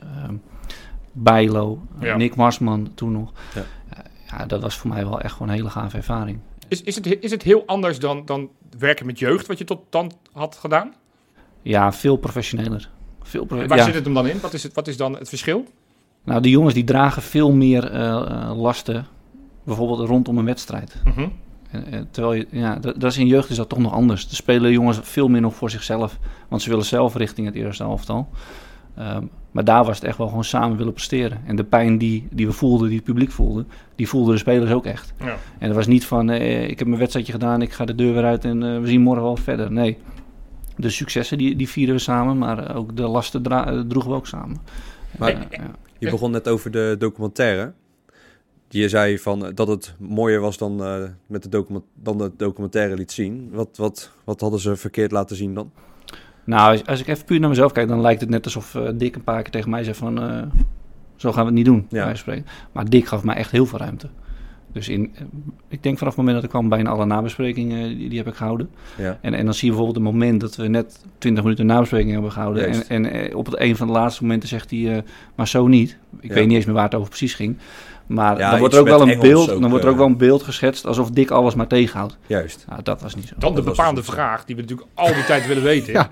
Bijlo, Ja. Nick Marsman toen nog. Ja. Ja, ja, dat was voor mij wel echt gewoon een hele gave ervaring. is, is, het, is het heel anders dan, dan werken met jeugd, wat je tot dan had gedaan? Ja, veel professioneler. Veel profe- Waar ja. zit het hem dan in? Wat is, het, wat is dan het verschil? Nou, die jongens die dragen veel meer eh, eh, lasten, bijvoorbeeld rondom een wedstrijd. Mhm. En, eh, terwijl je, ja, dat, dat is in jeugd is dat toch nog anders. Er spelen jongens veel meer nog voor zichzelf, want ze willen zelf richting het eerste elftal. Ehm, maar daar was het echt wel gewoon samen willen presteren. En de pijn die, die we voelden, die het publiek voelde, die voelden de spelers ook echt. Ja. En het was niet van, eh, ik heb mijn wedstrijdje gedaan, ik ga de deur weer uit en we zien morgen wel verder. Nee, de successen die, die vieren we samen, maar ook de lasten dra- droegen we ook samen. Maar ja. Je begon net over de documentaire. Je zei van, eh, dat het mooier was dan, eh, met de document, dan de documentaire liet zien. Wat, wat, wat hadden ze verkeerd laten zien dan? Nou, als, als ik even puur naar mezelf kijk, dan lijkt het net alsof eh, Dick een paar keer tegen mij zei van... zo gaan we het niet doen, Ja. Maar Dick gaf mij echt heel veel ruimte. Dus in, eh, ik denk vanaf het moment dat ik kwam, bijna alle nabesprekingen, die, die heb ik gehouden. Ja. En, en dan zie je bijvoorbeeld een moment dat we net 20 minuten nabespreking hebben gehouden. En, Juist. en eh, op het een van de laatste momenten zegt hij, eh, maar zo niet. Ik Ja. weet niet eens meer waar het over precies ging. Maar Ja, dan wordt er ook wel een Engels beeld, ook, dan wordt er ook eh. wel een beeld geschetst alsof Dick alles maar tegenhoudt. Juist. Nou, dat was niet zo. Dan de Dat bepaalde vraag die we natuurlijk al die tijd willen weten. [LAUGHS]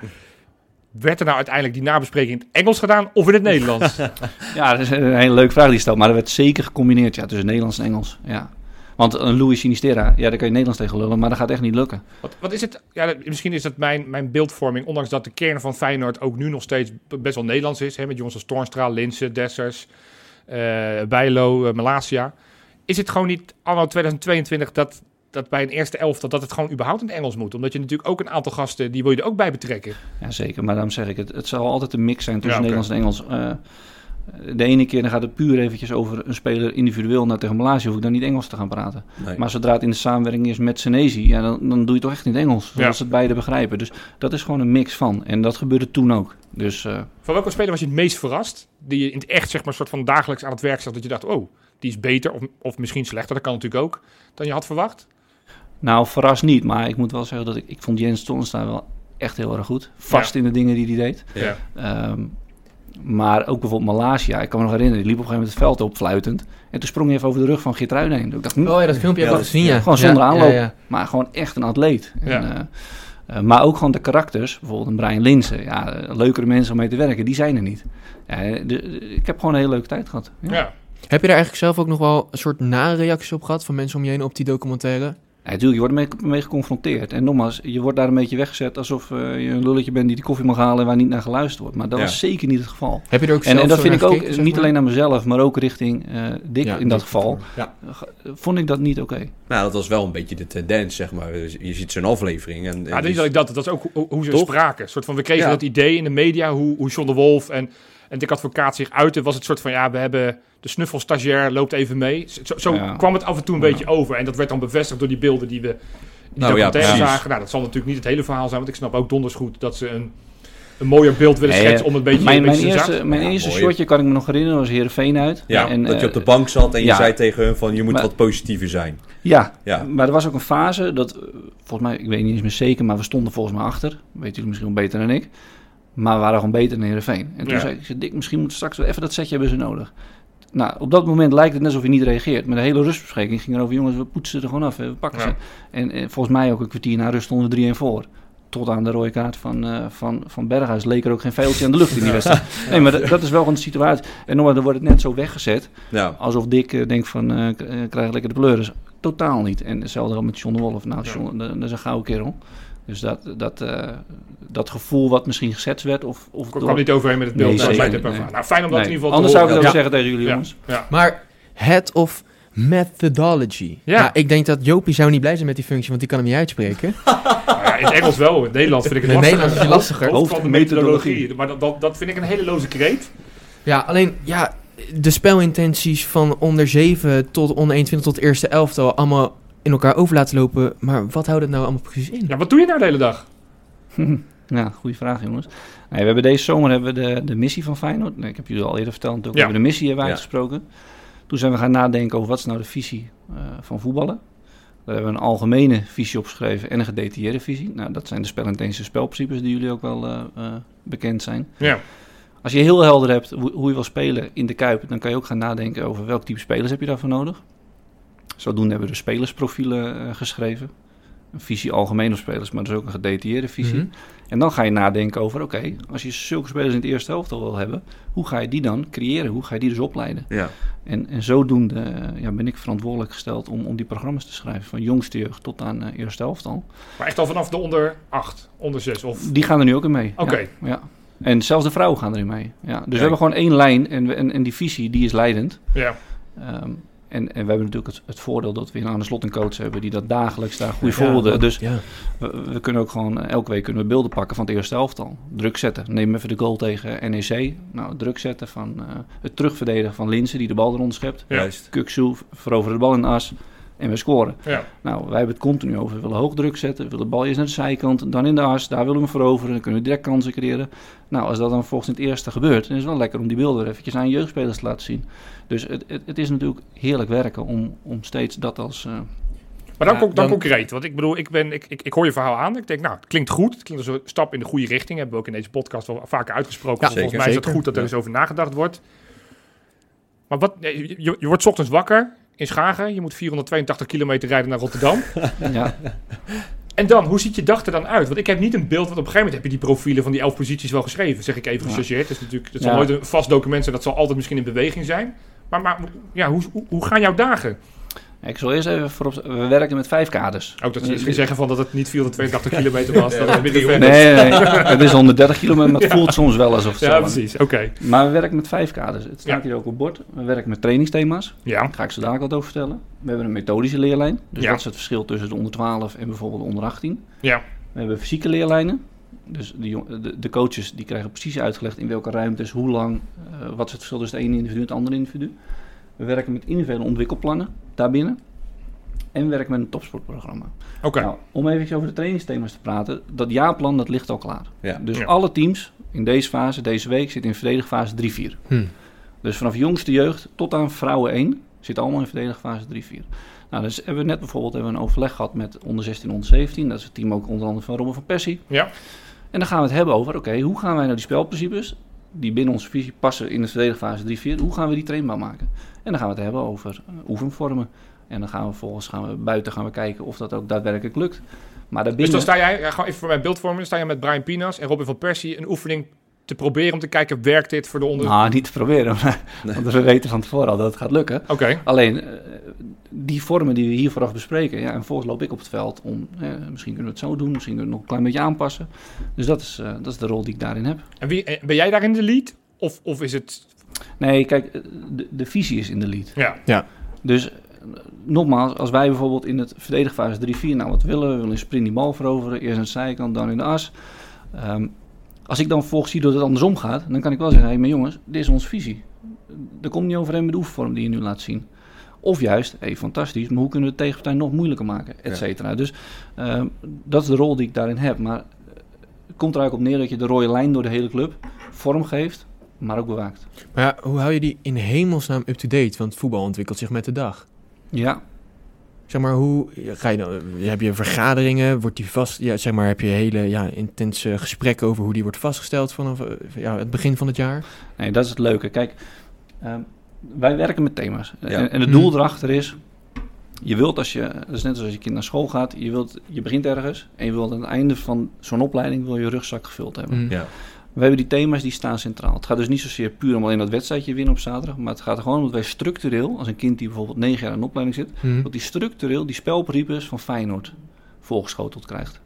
Werd er nou uiteindelijk die nabespreking in het Engels gedaan of in het Nederlands? [LAUGHS] Ja, dat is een hele leuke vraag die je stelt. Maar er werd zeker gecombineerd ja, tussen Nederlands en Engels. Ja. Want een Louis Sinistera, ja, daar kan je Nederlands tegen lullen, maar dat gaat echt niet lukken. Wat, wat is het? Ja, misschien is dat mijn, mijn beeldvorming, ondanks dat de kern van Feyenoord ook nu nog steeds best wel Nederlands is. Hè, met jongens als Toornstra, Linse, Dessers, eh Bijlo, Malasia. Is het gewoon niet anno 2022 dat, dat bij een eerste elftal dat het gewoon überhaupt in het Engels moet? Omdat je natuurlijk ook een aantal gasten, die wil je er ook bij betrekken. Ja, zeker. Maar daarom zeg ik het. Het zal altijd een mix zijn tussen Ja. Nederlands en Engels. Eh, de ene keer dan gaat het puur eventjes over een speler individueel naar tegen Malaysia. Hoef ik dan niet Engels te gaan praten. Nee. Maar zodra het in de samenwerking is met Senezi, ja, dan, dan doe je het toch echt in het Engels. Zodat Ja. ze het beide begrijpen. Dus dat is gewoon een mix van. En dat gebeurde toen ook. Dus eh, Van welke speler was je het meest verrast? Die je in het echt zeg maar soort van dagelijks aan het werk zat. Dat je dacht, oh, die is beter of, of misschien slechter. Dat kan natuurlijk ook. Dan je had verwacht. Nou, verrast niet. Maar ik moet wel zeggen dat ik, ik vond Jens Tonnensta wel echt heel erg goed. Vast in de dingen die hij deed. Ja. Ehm, maar ook bijvoorbeeld Malasia. Ik kan me nog herinneren, die liep op een gegeven moment het veld op fluitend. En toen sprong hij even over de rug van Geertruiden heen. Ik dacht, hm, Oh ja, dat filmpje heb ik gezien, ja. Gewoon zonder Ja, aanloop. ja, ja. Maar gewoon echt een atleet. En, eh, eh, maar ook gewoon de karakters. Bijvoorbeeld een Brian Linsen. Ja, eh, leukere mensen om mee te werken. Die zijn er niet. Ja, de- de- ik heb gewoon een hele leuke tijd gehad. Ja. Ja. Heb je daar eigenlijk zelf ook nog wel een soort nare reacties op gehad van mensen om je heen op die documentaire? Ja, natuurlijk, je wordt ermee mee geconfronteerd. En nogmaals, je wordt daar een beetje weggezet alsof eh, je een lulletje bent die de koffie mag halen en waar niet naar geluisterd wordt. Maar dat Ja. was zeker niet het geval. Heb je er ook En, zelf en dat vind ik naar ook, niet maar? alleen naar mezelf, maar ook richting eh Dick Ja, in dat geval. Ja. eh, Vond ik dat niet oké. Nou, dat was wel een beetje de tendens, zeg maar. Je ziet zo'n aflevering. En, en Ja, dat ik dat, dat is ook hoe, hoe ze Toch? spraken. Een soort van, we kregen Ja. dat idee in de media, hoe, hoe John de Wolf en, en Dick Advocaat zich uiten. Was het soort van, ja, we hebben de snuffelstagiair loopt even mee. Zo, zo Ja. kwam het af en toe een Ja. beetje over. En dat werd dan bevestigd door die beelden die we in die Nou ja, zagen. Nou, dat zal natuurlijk niet het hele verhaal zijn, want ik snap ook donders goed dat ze een, een mooier beeld willen Nee, schetsen om een beetje, Mijn, een mijn beetje eerste, mijn Ja, eerste mooi. shotje kan ik me nog herinneren, was Heerenveen uit. ja, en, dat je eh, op de bank zat en je zei tegen hun van... je moet Maar- wat positiever zijn. Ja, Ja. maar er was ook een fase dat, eh, volgens mij, ik weet niet eens meer zeker, maar we stonden volgens mij achter. Weet jullie misschien wel beter dan ik. Maar we waren gewoon beter dan Heerenveen. En toen Ja. zei ik, Dick, misschien moet straks wel even dat setje hebben ze nodig. Nou, op dat moment lijkt het net alsof hij niet reageert. Maar de hele rustbespreking ging erover, jongens, we poetsen er gewoon af, hè, we pakken Ja. ze. En, eh, volgens mij ook een kwartier na rust stonden we 3-1 voor. Tot aan de rode kaart van, eh, van, van Berghuis leek er ook geen veeltje aan de lucht in die wedstrijd. Nee, maar dat, dat is wel gewoon de situatie. En nogmaals, dan wordt het net zo weggezet. Alsof Dick eh, denkt van, k- eh, krijg lekker de pleuris. Totaal niet. En hetzelfde ook met John de Wolf. Nou. John, dat is een gouden kerel. Dus dat, dat, eh, dat gevoel wat misschien geschetst werd... Of, of Ik kwam niet overheen met het beeld. Nee, het zeker, nee. Nou, fijn om dat Nee, in ieder geval Anders te zou ik het zeggen tegen jullie Ja. jongens. Ja. Maar head of methodology. Ja. Ja. ik denk dat Jopie zou niet blij zijn met die functie, want die kan hem niet uitspreken. [LAUGHS] Nou ja, in het Engels wel, in het Nederlands vind ik het In het lastiger. Nederlands is het lastiger. Hoofd van de Hoofdmethodologie. methodologie. Maar dat, dat, dat vind ik een hele loze kreet. Ja, alleen ja, de spelintenties van onder 7 tot onder 21 tot eerste elftal allemaal in elkaar over laten lopen. Maar wat houdt het nou allemaal precies in? Ja, wat doe je nou de hele dag? [LAUGHS] Ja, goede vraag jongens. Nee, we hebben deze zomer hebben we de, de missie van Feyenoord. Nee, ik heb jullie al eerder verteld natuurlijk. Ja. We hebben de missie hebben we Ja. uitgesproken. Toen zijn we gaan nadenken over wat is nou de visie eh, van voetballen. Daar hebben we een algemene visie opgeschreven en een gedetailleerde visie. Nou, dat zijn de spelintensieve spelprincipes die jullie ook wel eh, eh, bekend zijn. Ja. Als je heel helder hebt hoe, hoe je wil spelen in de Kuip, dan kan je ook gaan nadenken over welk type spelers heb je daarvoor nodig. Zodoende hebben we de spelersprofielen eh, geschreven. Een visie algemeen op spelers, maar dus ook een gedetailleerde visie. Mhm. En dan ga je nadenken over, oké, als je zulke spelers in het eerste helft al wil hebben, hoe ga je die dan creëren? Hoe ga je die dus opleiden? Ja. En, en zodoende eh, ja, ben ik verantwoordelijk gesteld om, om die programma's te schrijven, van jongste jeugd tot aan eh, eerste helft al. Maar echt al vanaf de onder 8, onder 6 of... Die gaan er nu ook in mee. Oké. Ja, ja. En zelfs de vrouwen gaan erin mee. Ja. Dus we hebben gewoon één lijn en, en, en die visie die is leidend. Ja. Ehm, En, en we hebben natuurlijk het, het voordeel dat we in Arne Slot een coach hebben die dat dagelijks daar goede Ja, voorbeelden. Dus Ja. we, we kunnen ook gewoon eh, elke week kunnen we beelden pakken van het eerste elftal. Druk zetten. Neem even de goal tegen NEC. Nou, druk zetten van eh, het terugverdedigen van Linsen die de bal eronder schept. Ja. Juist. Kuksu veroveren de bal in de as en we scoren. Ja. Nou, wij hebben het continu over. We willen hoog druk zetten. We willen de bal eerst naar de zijkant, dan in de as. Daar willen we veroveren. Dan kunnen we direct kansen creëren. Nou, als dat dan volgens het eerste gebeurt, dan is het wel lekker om die beelden eventjes aan jeugdspelers te laten zien. Dus het, het, het is natuurlijk heerlijk werken om, om steeds dat als... eh, Maar dan, Ja, dan, dan- concreet. Want ik bedoel, ik, ben, ik, ik, ik hoor je verhaal aan. Ik denk, nou, het klinkt goed. Het klinkt als een stap in de goede richting. Hebben we ook in deze podcast wel vaker uitgesproken. Ja, Volgens zeker. mij is het goed dat er Ja. eens over nagedacht wordt. Maar wat, nee, je, je wordt 's ochtends wakker in Schagen. Je moet 482 kilometer rijden naar Rotterdam. [LAUGHS] ja, En dan, hoe ziet je dag er dan uit? Want ik heb niet een beeld, want op een gegeven moment heb je die profielen van die elf posities wel geschreven. Zeg ik even Ja. gechargeerd. Dat is natuurlijk, dat Ja. zal nooit een vast document zijn. Dat zal altijd misschien in beweging zijn. Maar, maar ja, hoe, hoe, hoe gaan jouw dagen? Ik zal eerst even voorop... We werken met vijf kaders. Ook dat je misschien zeggen van dat het niet 482 [LAUGHS] kilometer was. dat het Nee, nee, nee. [LAUGHS] het is 130 kilometer, maar het voelt soms wel alsof het zo Ja, precies. Oké. Maar we werken met vijf kaders. Het staat Ja. hier ook op bord. We werken met trainingsthema's. Ja. Daar ga ik zo dadelijk wat over vertellen. We hebben een methodische leerlijn. Dus Ja. dat is het verschil tussen de onder 12 en bijvoorbeeld de onder 18. Ja. We hebben fysieke leerlijnen. Dus de, de coaches die krijgen precies uitgelegd in welke ruimtes, hoe lang, eh, wat is het verschil tussen het ene individu en het andere individu. We werken met individuele ontwikkelplannen daarbinnen. En we werken met een topsportprogramma. Oké. Nou, om even over de trainingsthema's te praten. Dat jaarplan dat ligt al klaar. Ja. Dus Ja. alle teams in deze fase, deze week, zitten in verdedigfase 3-4. Hm. Dus vanaf jongste jeugd tot aan vrouwen 1 zitten allemaal in verdedigfase 3-4. Nou, dus hebben we net bijvoorbeeld hebben we een overleg gehad met onder 16 onder 17. Dat is het team ook onder andere van Robin van Persie. Ja. En dan gaan we het hebben over, oké, hoe gaan wij nou die spelprincipes, die binnen onze visie passen in de verdedigfase 3-4, hoe gaan we die trainbaar maken? En dan gaan we het hebben over uh, oefenvormen. En dan gaan we vervolgens gaan we buiten gaan we kijken of dat ook daadwerkelijk lukt. Maar Dus dan sta jij, ja, gewoon even voor mijn beeldvorming, dan sta je met Brian Pinas en Robin van Persie een oefening te proberen om te kijken, werkt dit voor de onder... Nou, niet te proberen, [LAUGHS] want we weten van tevoren al dat het gaat lukken. Oké. Alleen, eh, die vormen die we hier vooraf bespreken, ja, en vervolgens loop ik op het veld om, eh, misschien kunnen we het zo doen, misschien kunnen we het nog een klein beetje aanpassen. Dus dat is, eh, dat is de rol die ik daarin heb. En wie, eh, ben jij daarin de lead? Of, of is het... Nee, kijk, de, de visie is in de lead. Ja. Dus eh, nogmaals, als wij bijvoorbeeld in het verdedigfase 3-4, nou wat willen we? We willen een sprint die bal veroveren, eerst aan de zijkant, dan in de as. Ehm, als ik dan vervolgens zie dat het andersom gaat, dan kan ik wel zeggen, hé, maar jongens, dit is onze visie. Er komt niet overeen met de oefenvorm die je nu laat zien. Of juist, hé, fantastisch, maar hoe kunnen we de tegenpartij nog moeilijker maken, et Ja. cetera. Dus ehm, dat is de rol die ik daarin heb. Maar het komt er eigenlijk op neer dat je de rode lijn door de hele club vorm geeft, maar ook bewaakt. Maar ja, hoe hou je die in hemelsnaam up-to-date? Want voetbal ontwikkelt zich met de dag. Ja, Zeg maar, hoe ga je dan? Heb je vergaderingen? Wordt die vast? Ja, zeg maar, heb je hele ja, intense gesprekken over hoe die wordt vastgesteld vanaf eh, ja, het begin van het jaar? Nee, dat is het leuke. Kijk, ehm, wij werken met thema's. Ja. En, en het Mhm. doel erachter is... Je wilt als je... Dat is net als je kind naar school gaat. Je, wilt, je begint ergens. En je wilt aan het einde van zo'n opleiding... wil je rugzak gevuld hebben. Hm. Ja. We hebben die thema's die staan centraal. Het gaat dus niet zozeer puur om alleen dat wedstrijdje winnen op zaterdag. Maar het gaat er gewoon om dat wij structureel... Als een kind die bijvoorbeeld negen jaar in opleiding zit... Hm. dat die structureel die spelprincipes van Feyenoord voorgeschoteld krijgt.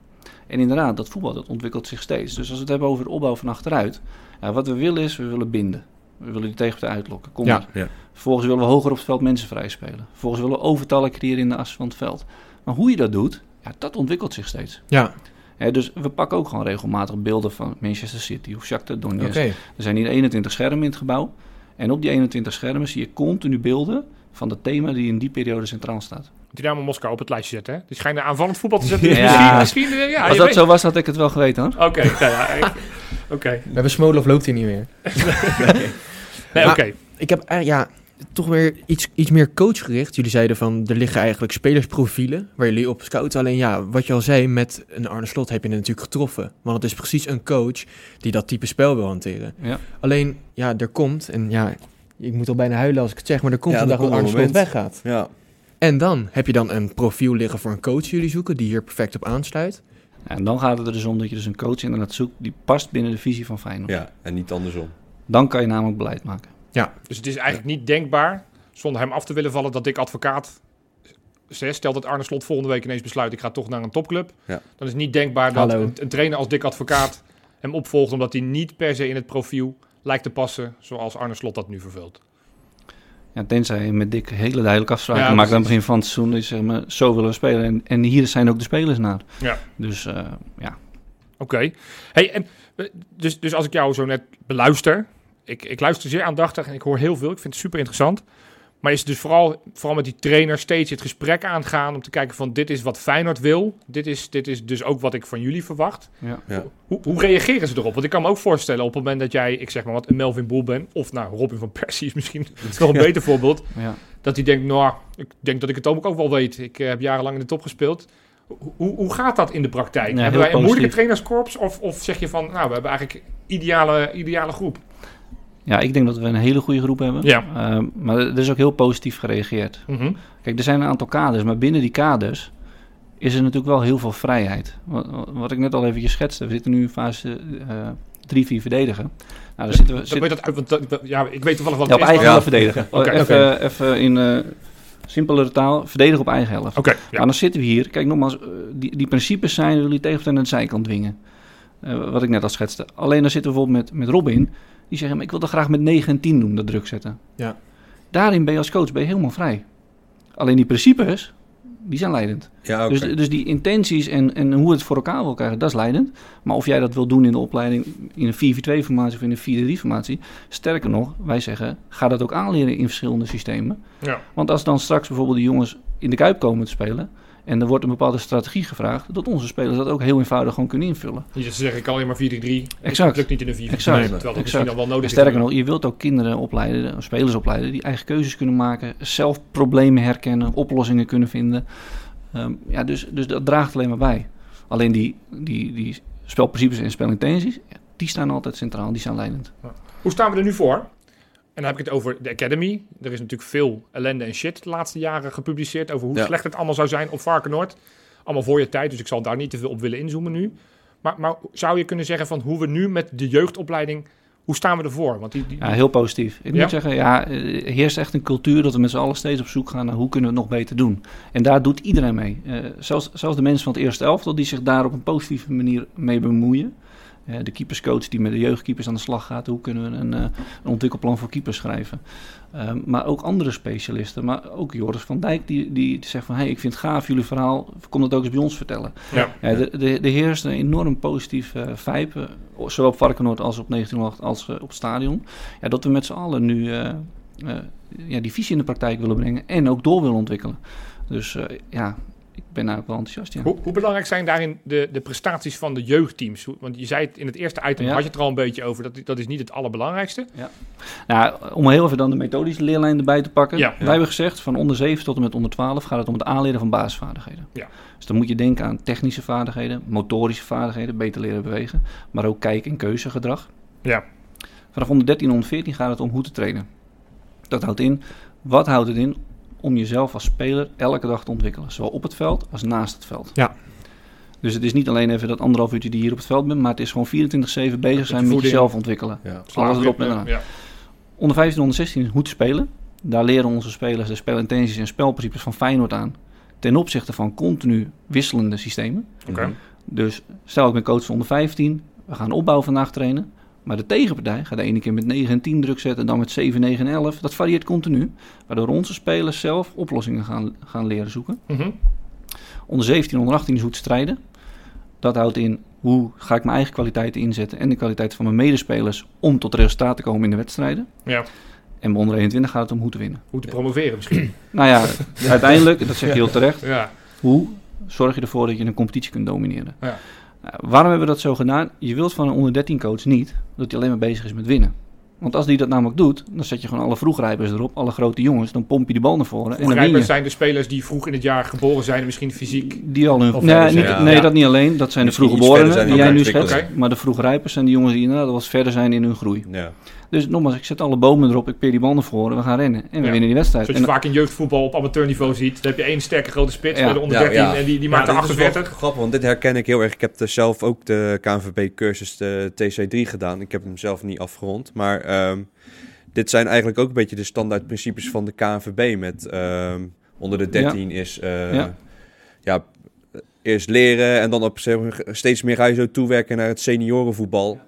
En inderdaad, dat voetbal dat ontwikkelt zich steeds. Dus als we het hebben over de opbouw van achteruit, ja, wat we willen is, we willen binden. We willen die tegenpartij uitlokken. Kom Ja. Ja. Vervolgens willen we hoger op het veld mensen vrij spelen. Vervolgens willen we overtallen creëren in de as van het veld. Maar hoe je dat doet, ja, dat ontwikkelt zich steeds. Ja, Hè, dus we pakken ook gewoon regelmatig beelden van Manchester City of Shakhtar. Donetsk. Er zijn hier 21 schermen in het gebouw. En op die 21 schermen zie je continu beelden van het thema die in die periode centraal staat. Dynamo Moskou op het lijstje zetten, hè? Dus ga je naar aanvallend voetbal te zetten. Dus [LAUGHS] Ja. Misschien, misschien, eh, ja, Als dat weet- zo was, had ik het wel geweten hoor. Oké, [LAUGHS] nou ja, ik- [LAUGHS] oké. We hebben Smolov loopt hier niet meer. Nee, Maar- oké. Ik heb eh, ja, toch weer iets, iets meer coachgericht. Jullie zeiden van, er liggen eigenlijk spelersprofielen waar jullie op scouten. Alleen ja, wat je al zei, met een Arne Slot heb je het natuurlijk getroffen. Want het is precies een coach die dat type spel wil hanteren. Ja. Alleen, ja, er komt, en ja, ik moet al bijna huilen als ik het zeg, maar er komt Ja, een dag dat Arne Slot weggaat. Ja. En dan heb je dan een profiel liggen voor een coach die jullie zoeken, die hier perfect op aansluit. En dan gaat het er dus om dat je dus een coach inderdaad zoekt die past binnen de visie van Feyenoord. ja, en niet andersom. Dan kan je namelijk beleid maken. Dus het is eigenlijk niet denkbaar, zonder hem af te willen vallen, dat Dick Advocaat... Stel dat Arne Slot volgende week ineens besluit, ik ga toch naar een topclub. Ja. Dan is het niet denkbaar dat Hallo. een, een trainer als Dick Advocaat hem opvolgt, omdat hij niet per se in het profiel lijkt te passen zoals Arne Slot dat nu vervult. Ja, tenzij je met Dick hele duidelijke afspraken Ja, maakt aan het begin van het seizoen. Dus zeg maar, zo willen we spelen. En, en hier zijn ook de spelers naar. Ja. Dus eh, ja, Oké. Hey, en, eh, dus, dus als ik jou zo net beluister, ik, ik luister zeer aandachtig en ik hoor heel veel. Ik vind het super interessant. Maar is het dus vooral, vooral met die trainer steeds het gesprek aangaan om te kijken van dit is wat Feyenoord wil. Dit is, dit is dus ook wat ik van jullie verwacht. ja. Ja. Hoe, hoe reageren ze erop? Want ik kan me ook voorstellen op het moment dat jij, ik zeg maar wat, een Melvin Boel bent. Of nou, Robin van Persie is misschien [LAUGHS] nog een beter voorbeeld. ja. Dat hij denkt, nou, ik denk dat ik het ook wel weet. Ik eh, heb jarenlang in de top gespeeld. Hoe, hoe gaat dat in de praktijk? Ja, hebben wij een moeilijke trainerskorps? Of, of zeg je van, nou, we hebben eigenlijk ideale, ideale groep? Ja, ik denk dat we een hele goede groep hebben. Ja. Eh, maar er is ook heel positief gereageerd. Mhm. Kijk, er zijn een aantal kaders, maar binnen die kaders is er natuurlijk wel heel veel vrijheid. Wat, wat ik net al eventjes schetste, we zitten nu in fase 3-4 verdedigen. Nou, daar zitten we, zit- weet dat uit, want dat- ja, ik weet toevallig wat ja, op eigen helft verdedigen. Even, even in eh, simpelere taal, verdedigen op eigen helft. Oké, ja. Maar dan zitten we hier. Kijk, nogmaals, eh, die, die principes zijn jullie tegenpartij naar de zijkant dwingen. Eh, wat ik net al schetste. Alleen dan zitten we bijvoorbeeld met, met Robin. Die zeggen, maar ik wil dat graag met 9 en 10 doen, dat druk zetten. Ja. Daarin ben je als coach ben je helemaal vrij. Alleen die principes, die zijn leidend. Ja. Dus, dus die intenties en, en hoe het voor elkaar wil krijgen, dat is leidend. Maar of jij dat wil doen in de opleiding in een 4-4-2-formatie of in een 4-3-formatie. Sterker nog, wij zeggen, ga dat ook aanleren in verschillende systemen. Ja. Want als dan straks bijvoorbeeld de jongens in de Kuip komen te spelen... en er wordt een bepaalde strategie gevraagd... dat onze spelers dat ook heel eenvoudig gewoon kunnen invullen. Niet dat ze zeggen, ik kan alleen maar 4-3. Exact. Het lukt niet in een 4 Exact. Terwijl dat misschien dan wel nodig En is. sterker nog, je wilt ook kinderen opleiden, spelers opleiden... die eigen keuzes kunnen maken, zelf problemen herkennen... oplossingen kunnen vinden. Ehm, ja, dus, dus dat draagt alleen maar bij. Alleen die, die, die spelprincipes en spelintenties... ja, die staan altijd centraal, die staan leidend. Hoe staan we er nu voor? En dan heb ik het over de Academy. Er is natuurlijk veel ellende en shit de laatste jaren gepubliceerd... over hoe Ja. slecht het allemaal zou zijn op Varkenoord. Allemaal voor je tijd, dus ik zal daar niet te veel op willen inzoomen nu. Maar, maar zou je kunnen zeggen van hoe we nu met de jeugdopleiding... hoe staan we ervoor? Want die, die, Ja, heel positief. Ik Ja? moet zeggen, ja, er heerst echt een cultuur dat we met z'n allen steeds op zoek gaan naar hoe kunnen we het nog beter doen. En daar doet iedereen mee. Eh, zelfs, zelfs de mensen van het eerste elftal die zich daar op een positieve manier mee bemoeien. De keeperscoach die met de jeugdkeepers aan de slag gaat. Hoe kunnen we een, eh, een ontwikkelplan voor keepers schrijven. Ehm, maar ook andere specialisten. Maar ook Joris van Dijk die, die zegt van... Hey, ik vind het gaaf jullie verhaal. Kom dat ook eens bij ons vertellen. ja. Ja, de, de, de heerst een enorm positief eh vibe, eh, zowel op Varkenoord als op 1908 als op het stadion. Ja, dat we met z'n allen nu ja, die visie in de praktijk willen brengen en ook door willen ontwikkelen. Dus ja, ben daar wel enthousiast. Ja. Hoe, hoe belangrijk zijn daarin de, de prestaties van de jeugdteams? Want je zei het in het eerste item, Ja. had je het er al een beetje over. Dat, dat is niet het allerbelangrijkste. Nou, om heel even dan de methodische leerlijn erbij te pakken. Ja. Wij hebben gezegd, van onder 7 tot en met onder 12 gaat het om het aanleren van basisvaardigheden. Ja. Dus dan moet je denken aan technische vaardigheden, motorische vaardigheden, beter leren bewegen, maar ook kijk- en keuzegedrag. Ja. Vanaf onder 13 en onder 14 gaat het om hoe te trainen. Dat houdt in, wat houdt het in om jezelf als speler elke dag te ontwikkelen, zowel op het veld als naast het veld. Ja. Dus het is niet alleen even dat anderhalf uurtje die hier op het veld bent, maar het is gewoon 24-7 bezig zijn met voeding. jezelf ontwikkelen. Ja. Alles erop en eraan. Ja. Onder 15 en onder 16 hoe te spelen. Daar leren onze spelers de spelintenties en spelprincipes van Feyenoord aan. Ten opzichte van continu wisselende systemen. Oké. Dus stel ik ben coach onder 15. We gaan opbouw vandaag trainen. Maar de tegenpartij gaat de ene keer met 9 en 10 druk zetten. Dan met 7, 9 en 11. Dat varieert continu. Waardoor onze spelers zelf oplossingen gaan, gaan leren zoeken. Mhm. Onder 17 en onder 18 is hoe te strijden. Dat houdt in hoe ga ik mijn eigen kwaliteiten inzetten. En de kwaliteit van mijn medespelers. Om tot resultaat te komen in de wedstrijden. ja. En bij onder 21 gaat het om hoe te winnen. Hoe te promoveren misschien. [CLEARS THROAT] Nou ja, uiteindelijk, dat zeg je heel terecht, ja. hoe zorg je ervoor dat je een competitie kunt domineren? Ja. Nou, waarom hebben we dat zo gedaan? Je wilt van een onder 13 coach niet dat hij alleen maar bezig is met winnen. Want als die dat namelijk doet, dan zet je gewoon alle vroegrijpers erop, alle grote jongens, dan pomp je de bal naar voren en dan zijn de spelers die vroeg in het jaar geboren zijn en misschien fysiek. Die al hun, Of nee, niet- nee Ja. dat niet alleen. Dat zijn de Misschien vroeggeborenen die jij nu schetst. Maar de vroegrijpers zijn die jongens die inderdaad wat verder zijn in hun groei. Ja. Dus nogmaals, ik zet alle bomen erop, ik peer die bal naar voren, we gaan rennen. En we Ja. winnen die wedstrijd. Zoals je En- vaak in jeugdvoetbal op amateurniveau ziet. Dan heb je één sterke grote spits Ja. bij de onder Ja, 13 ja. en die, die maakt er wel 48. grappig, want dit herken ik heel erg. Ik heb zelf ook de KNVB-cursus de TC3 gedaan. Ik heb hem zelf niet afgerond. Maar ehm, dit zijn eigenlijk ook een beetje de standaardprincipes van de KNVB. Met ehm, onder de 13 is eh, Ja. ja. eerst leren en dan op steeds meer ga je zo toewerken naar het seniorenvoetbal.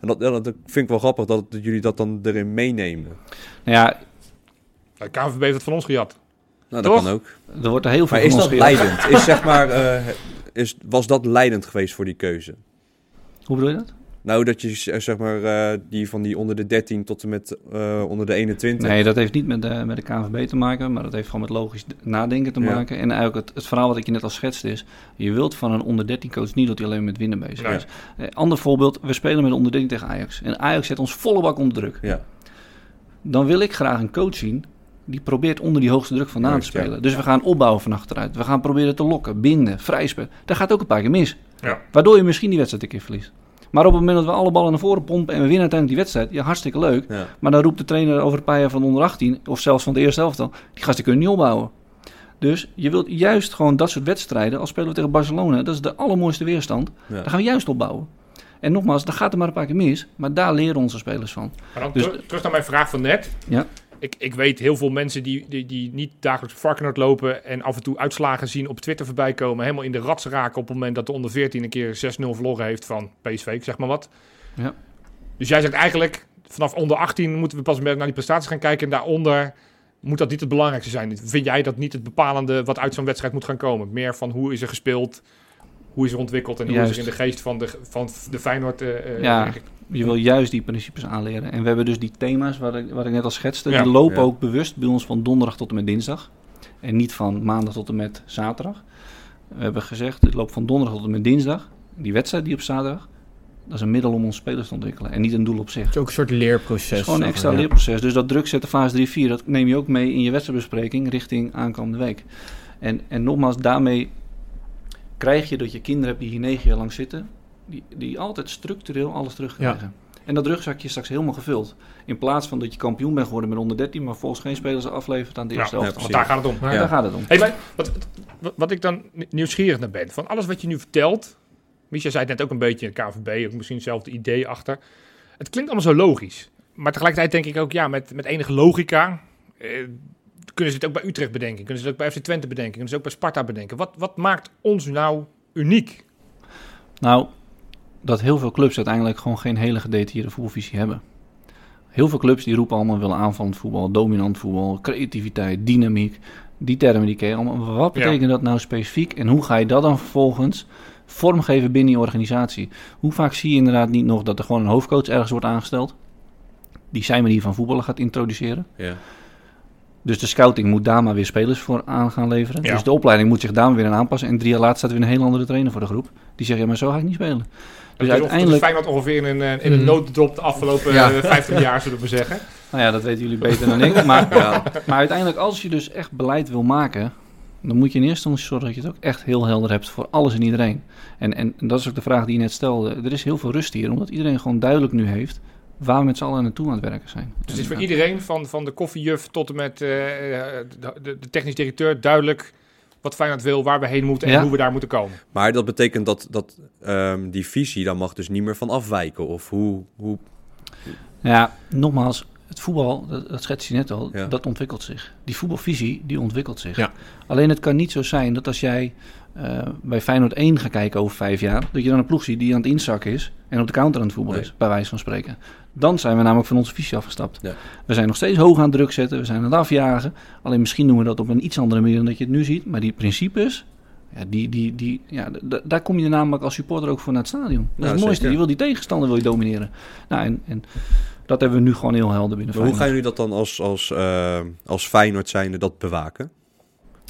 En dat, ja, dat vind ik wel grappig dat, dat jullie dat dan erin meenemen. Nou ja, De KNVB heeft het van ons gejat. Nou, dat Toch? kan ook. Er wordt er heel veel Maar is dat gejat. leidend? Is, zeg maar, eh, is, was dat leidend geweest voor die keuze? Hoe bedoel je dat? Nou, dat je z- zeg maar eh, die van die onder de 13 tot en met eh, onder de 21. Nee, dat heeft niet met de, met de KNVB te maken, maar dat heeft gewoon met logisch nadenken te Ja. maken. En eigenlijk het, het verhaal wat ik je net al schetste is, je wilt van een onder 13 coach niet dat hij alleen met winnen bezig is. Eh, ander voorbeeld, we spelen met onder 13 tegen Ajax. En Ajax zet ons volle bak onder druk. Ja, Dan wil ik graag een coach zien die probeert onder die hoogste druk vandaan Juist, te spelen. ja. Dus we gaan opbouwen van achteruit. We gaan proberen te lokken, binden, vrijspelen. Dat gaat ook een paar keer mis. Ja. Waardoor je misschien die wedstrijd een keer verliest. Maar op het moment dat we alle ballen naar voren pompen en we winnen uiteindelijk die wedstrijd, ja, hartstikke leuk. ja. Maar dan roept de trainer over een paar jaar van onder 18, of zelfs van de eerste helft al, die gasten kunnen niet opbouwen. Dus je wilt juist gewoon dat soort wedstrijden, als spelen we tegen Barcelona, dat is de allermooiste weerstand, Ja. dan gaan we juist opbouwen. En nogmaals, dan gaat er maar een paar keer mis, maar daar leren onze spelers van. Maar dan Dus- ter- terug naar mijn vraag van net. Ja. Ik, ik weet heel veel mensen die, die, die niet dagelijks op Varkenoord lopen en af en toe uitslagen zien op Twitter voorbij komen. Helemaal in de rats raken op het moment dat de onder 14 een keer 6-0 verloren heeft van PSV, ik zeg maar wat. Ja. Dus jij zegt eigenlijk, vanaf onder 18 moeten we pas meer naar die prestaties gaan kijken. En daaronder moet dat niet het belangrijkste zijn. Vind jij dat niet het bepalende wat uit zo'n wedstrijd moet gaan komen? Meer van hoe is er gespeeld, hoe is er ontwikkeld en hoe Juist. is er in de geest van de, van de Feyenoord... eh, eh, Ja. Je wil juist die principes aanleren. En we hebben dus die thema's wat ik, wat ik net al schetste, Ja. die lopen Ja. ook bewust bij ons van donderdag tot en met dinsdag. En niet van maandag tot en met zaterdag. We hebben gezegd, het loopt van donderdag tot en met dinsdag. Die wedstrijd die op zaterdag, dat is een middel om onze spelers te ontwikkelen. En niet een doel op zich. Het is ook een soort leerproces. Het is gewoon een extra Ja. leerproces. Dus dat druk zetten fase 3, 4, dat neem je ook mee in je wedstrijdbespreking richting aankomende week. En, en nogmaals, daarmee krijg je dat je kinderen hebt die hier negen jaar lang zitten, die, die altijd structureel alles terugkrijgen. En dat rugzakje is straks helemaal gevuld. In plaats van dat je kampioen bent geworden met onder 13, maar volgens geen spelers aflevert aan de Ja, eerste ja, helft. Want daar gaat het om. Ja. daar gaat het om. Hey, maar wat, wat, wat ik dan nieuwsgierig naar ben, van alles wat je nu vertelt, Misha zei het net ook een beetje, KVB, ook misschien hetzelfde idee achter. Het klinkt allemaal zo logisch. Maar tegelijkertijd denk ik ook, ja, met, met enige logica eh, kunnen ze het ook bij Utrecht bedenken. Kunnen ze het ook bij FC Twente bedenken. Kunnen ze het ook bij Sparta bedenken. Wat, wat maakt ons nou uniek? Nou, dat heel veel clubs uiteindelijk gewoon geen hele gedetailleerde voetbalvisie hebben. Heel veel clubs die roepen allemaal willen aanvallend voetbal, dominant voetbal, creativiteit, dynamiek. Die termen die ken je allemaal. Wat Ja. betekent dat nou specifiek en hoe ga je dat dan vervolgens vormgeven binnen je organisatie? Hoe vaak zie je inderdaad niet nog dat er gewoon een hoofdcoach ergens wordt aangesteld? Die zijn manier van voetballen gaat introduceren. Ja. Dus de scouting moet daar maar weer spelers voor aan gaan leveren. Ja. Dus de opleiding moet zich daar maar weer aan aanpassen. En drie jaar later staat er weer een heel andere trainer voor de groep. Die zegt, ja, maar zo ga ik niet spelen. Dus Dus uiteindelijk... Feyenoord ongeveer in een, eh, in een Hmm. nooddrop de afgelopen Ja. eh, 50 jaar, zullen we zeggen. [LAUGHS] Nou ja, dat weten jullie beter dan ik. Maar, [LAUGHS] Ja. maar uiteindelijk, als je dus echt beleid wil maken... dan moet je in eerste instantie zorgen dat je het ook echt heel helder hebt... voor alles en iedereen. En, en dat is ook de vraag die je net stelde. Er is heel veel rust hier, omdat iedereen gewoon duidelijk nu heeft... waar we met z'n allen naartoe aan het werken zijn. Dus het is voor En, iedereen, van, van de koffiejuf tot en met eh, de, de technisch directeur, duidelijk wat Feyenoord wil, waar we heen moeten en Ja. hoe we daar moeten komen. Maar dat betekent dat, dat ehm, die visie, daar mag dus niet meer van afwijken. Of hoe... hoe Ja, nogmaals, het voetbal, dat, dat schets je net al, Ja. dat ontwikkelt zich. Die voetbalvisie, die ontwikkelt zich. Ja. Alleen het kan niet zo zijn dat als jij eh, bij Feyenoord 1 gaat kijken over vijf jaar, dat je dan een ploeg ziet die aan het inzakken is en op de counter aan het voetballen Nee. is, bij wijze van spreken. Dan zijn we namelijk van onze visie afgestapt. Ja. We zijn nog steeds hoog aan het druk zetten, we zijn aan het afjagen. Alleen misschien doen we dat op een iets andere manier dan dat je het nu ziet. Maar die principes, ja, die, die, die, ja, daar kom je namelijk als supporter ook voor naar het stadion. Dat is het mooiste. zeker. Je wil die tegenstander wil je domineren. Nou, en, en dat hebben we nu gewoon heel helder binnen maar hoe gaan jullie dat dan als, als, ehm, als Feyenoord zijnde dat bewaken?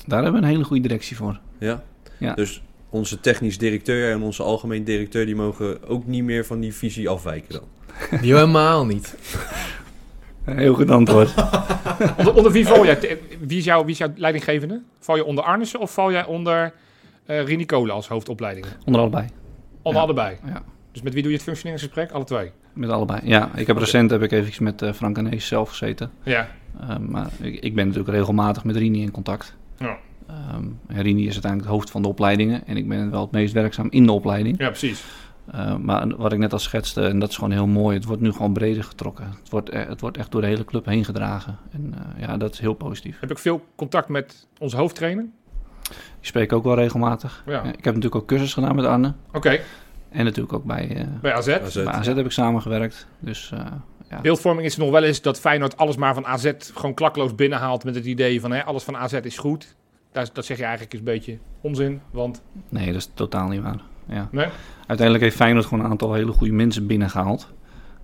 Daar hebben we een hele goede directie voor. Ja? Ja. Dus onze technisch directeur en onze algemeen directeur... die mogen ook niet meer van die visie afwijken dan? [LAUGHS] Die helemaal niet. Heel goed antwoord. [LAUGHS] Onder, onder wie val jij? Wie is, jouw, wie is jouw leidinggevende? Val je onder Arnissen of val jij onder eh Rini Kolen als hoofdopleiding? Onder allebei. Onder Ja. allebei. Ja. Dus met wie doe je het functioneringsgesprek? Alle twee. Met allebei. Ja, ik heb recent heb ik even met eh, Frank Anees zelf gezeten. Ja. Uh, maar ik, ik ben natuurlijk regelmatig met Rini in contact. Ja. Um, en Rini is uiteindelijk het hoofd van de opleidingen. En ik ben wel het meest werkzaam in de opleiding. ja, precies. Uh, maar wat ik net al schetste, en dat is gewoon heel mooi, het wordt nu gewoon breder getrokken. Het wordt, e- het wordt echt door de hele club heen gedragen. En uh, ja, dat is heel positief. Heb ik veel contact met onze hoofdtrainer? Die spreek ik ook wel regelmatig. Ja. Ik heb natuurlijk ook cursus gedaan met Arne. Oké, En natuurlijk ook bij, uh, bij AZ. AZ. bij AZ heb ik samengewerkt. Dus uh, Ja. Beeldvorming is nog wel eens dat Feyenoord alles maar van AZ gewoon klakloos binnenhaalt met het idee van hè, alles van AZ is goed. Dat, dat zeg je eigenlijk is een beetje onzin, want Nee, dat is totaal niet waar. Ja. Nee? Uiteindelijk heeft Feyenoord gewoon een aantal hele goede mensen binnengehaald.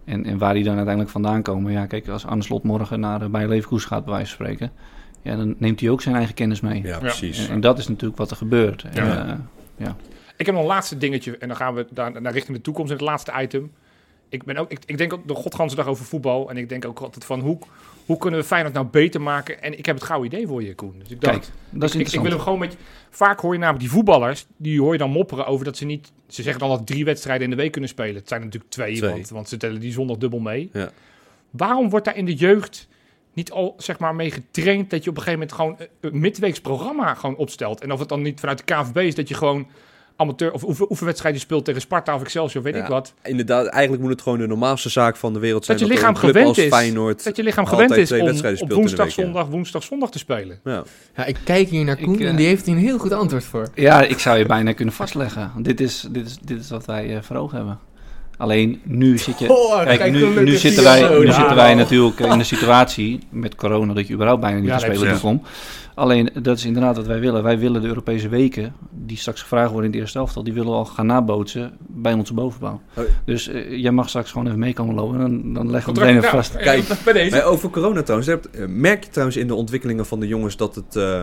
En, en waar die dan uiteindelijk vandaan komen. Ja, kijk, als Arne Slot morgen naar uh, bij Leverkusen gaat, bij wijze van spreken. Ja, dan neemt hij ook zijn eigen kennis mee. Ja, precies. En, en dat is natuurlijk wat er gebeurt. En, Ja. Ik heb nog een laatste dingetje en dan gaan we daar naar richting de toekomst in het laatste item. Ik, ben ook, ik, ik denk ook de godganse dag over voetbal en ik denk ook altijd van hoe, hoe kunnen we Feyenoord nou beter maken? En ik heb het gauw idee voor je, Koen. Dus ik dacht, Kijk, dat is ik, ik wil hem gewoon met je- Vaak hoor je namelijk die voetballers, die hoor je dan mopperen over dat ze niet... Ze zeggen dan dat drie wedstrijden in de week kunnen spelen. Het zijn er natuurlijk twee, Twee. Want, want ze tellen die zondag dubbel mee. Ja. Waarom wordt daar in de jeugd niet al zeg maar mee getraind dat je op een gegeven moment gewoon een- een midweeks programma gewoon opstelt? En of het dan niet vanuit de KVB is dat je gewoon amateur of oefen, oefenwedstrijden speelt tegen Sparta of Excelsior, weet Ja. ik wat. Inderdaad, eigenlijk moet het gewoon de normaalste zaak van de wereld zijn. Dat je lichaam een club gewend als is. Feyenoord Dat je lichaam gewend is om op woensdag, week, ja. zondag, woensdag, zondag te spelen. Ja. Ja, ik kijk hier naar Ik, Koen eh, en die heeft hier een heel goed antwoord voor. Ja, ik zou je bijna kunnen vastleggen. Dit is, dit is, dit is wat wij eh, voor ogen hebben. Alleen nu zit je. [LAUGHS] Oh, Kijk, nu, nu zitten wij, zo. nu Ja, zitten wij natuurlijk in de [LAUGHS] situatie met corona dat je überhaupt bijna niet Ja, te spelen komt. Alleen dat is inderdaad wat wij willen. Wij willen de Europese weken, die straks gevraagd worden in de eerste elftal, die willen we al gaan nabootsen bij onze bovenbouw. Oh. Dus eh, jij mag straks gewoon even mee komen lopen en dan, leggen we meteen even vast. Kijk, bij over corona trouwens, eh, merk je trouwens in de ontwikkelingen van de jongens dat het, eh,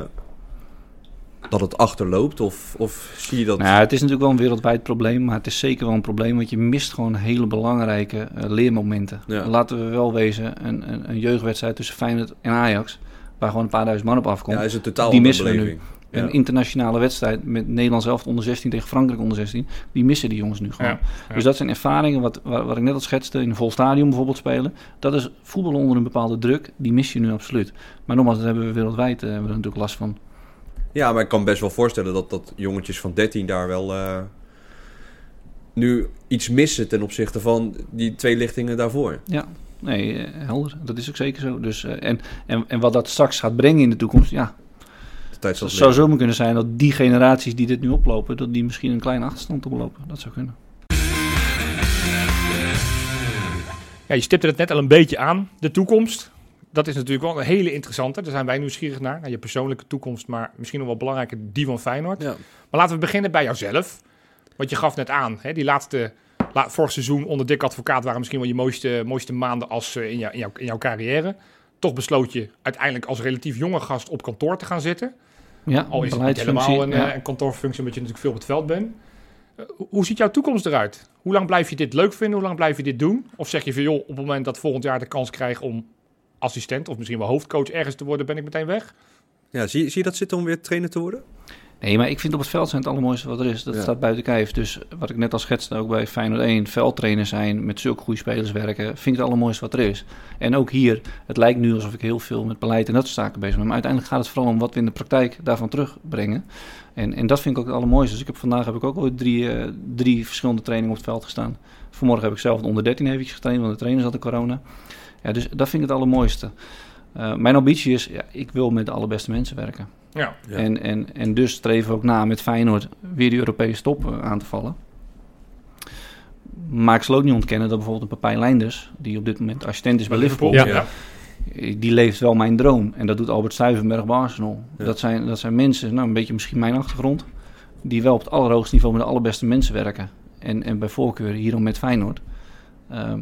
dat het achterloopt? Of, of zie je dat... Nou, ja, het is natuurlijk wel een wereldwijd probleem, maar het is zeker wel een probleem, want je mist gewoon hele belangrijke eh, leermomenten. Ja. Laten we wel wezen, een, een, een jeugdwedstrijd tussen Feyenoord en Ajax, waar gewoon een paar duizend man op afkomt. ja, is het totaal die andere missen we nu. Ja. Een internationale wedstrijd met Nederlands elftal onder 16 tegen Frankrijk onder 16, die missen die jongens nu gewoon. Ja, ja. Dus dat zijn ervaringen, wat, wat, wat ik net al schetste, in een vol stadion bijvoorbeeld spelen. Dat is voetbal onder een bepaalde druk, die mis je nu absoluut. Maar nogmaals, dat hebben we wereldwijd eh, hebben we er natuurlijk last van. Ja, maar ik kan best wel voorstellen dat, dat jongetjes van 13 daar wel eh, nu iets missen ten opzichte van die twee lichtingen daarvoor. Ja, nee, eh, helder. Dat is ook zeker zo. Dus, eh, en, en, en wat dat straks gaat brengen in de toekomst, ja, het het zou leren. zomaar kunnen zijn dat die generaties die dit nu oplopen, dat die misschien een kleine achterstand oplopen. Dat zou kunnen. Ja, je stipte het net al een beetje aan, de toekomst. Dat is natuurlijk wel een hele interessante. Daar zijn wij nieuwsgierig naar, naar je persoonlijke toekomst, maar misschien nog wel belangrijker, die van Feyenoord. Ja. Maar laten we beginnen bij jouzelf. Want je gaf net aan, hè, die laatste, la, vorig seizoen onder Dick Advocaat waren misschien wel je mooiste, mooiste maanden als, eh, in, jou, in, jouw, in jouw carrière. Toch besloot je uiteindelijk als relatief jonge gast op kantoor te gaan zitten. Ja, Al is het niet helemaal een, ja. eh, een kantoorfunctie, omdat je natuurlijk veel op het veld bent. Eh, hoe- hoe ziet jouw toekomst eruit? Hoe lang blijf je dit leuk vinden? Hoe lang blijf je dit doen? Of zeg je van, joh, op het moment dat volgend jaar de kans krijg om assistent of misschien wel hoofdcoach ergens te worden, ben ik meteen weg? Ja, zie, zie je dat zitten om weer trainer te worden? Nee, maar ik vind op het veld zijn het allermooiste wat er is. Dat Ja. staat buiten kijf. Dus wat ik net al schetste, ook bij Feyenoord 1, veldtrainer zijn, met zulke goede spelers werken, vind ik het allermooiste wat er is. En ook hier, het lijkt nu alsof ik heel veel met beleid en dat soort zaken bezig ben. Maar uiteindelijk gaat het vooral om wat we in de praktijk daarvan terugbrengen. En, en dat vind ik ook het allermooiste. Dus ik heb vandaag heb ik ook al drie, eh, drie verschillende trainingen op het veld gestaan. Vanmorgen heb ik zelf de onder 13 eventjes getraind, want de trainers hadden corona. Ja, dus dat vind ik het allermooiste. Eh, mijn ambitie is, ja, ik wil met de allerbeste mensen werken. Ja. Ja. En, en, en dus streven we ook na met Feyenoord weer die Europese top eh, aan te vallen. Maar ik zal ook niet ontkennen dat bijvoorbeeld een Papijn Leinders, die op dit moment assistent is bij Liverpool, Ja. Ja. eh, die leeft wel mijn droom. En dat doet Albert Stuyvenberg bij Arsenal. Ja. Dat, zijn, dat zijn mensen, nou een beetje misschien mijn achtergrond, die wel op het allerhoogste niveau met de allerbeste mensen werken. En, en bij voorkeur hierom met Feyenoord. Ehm,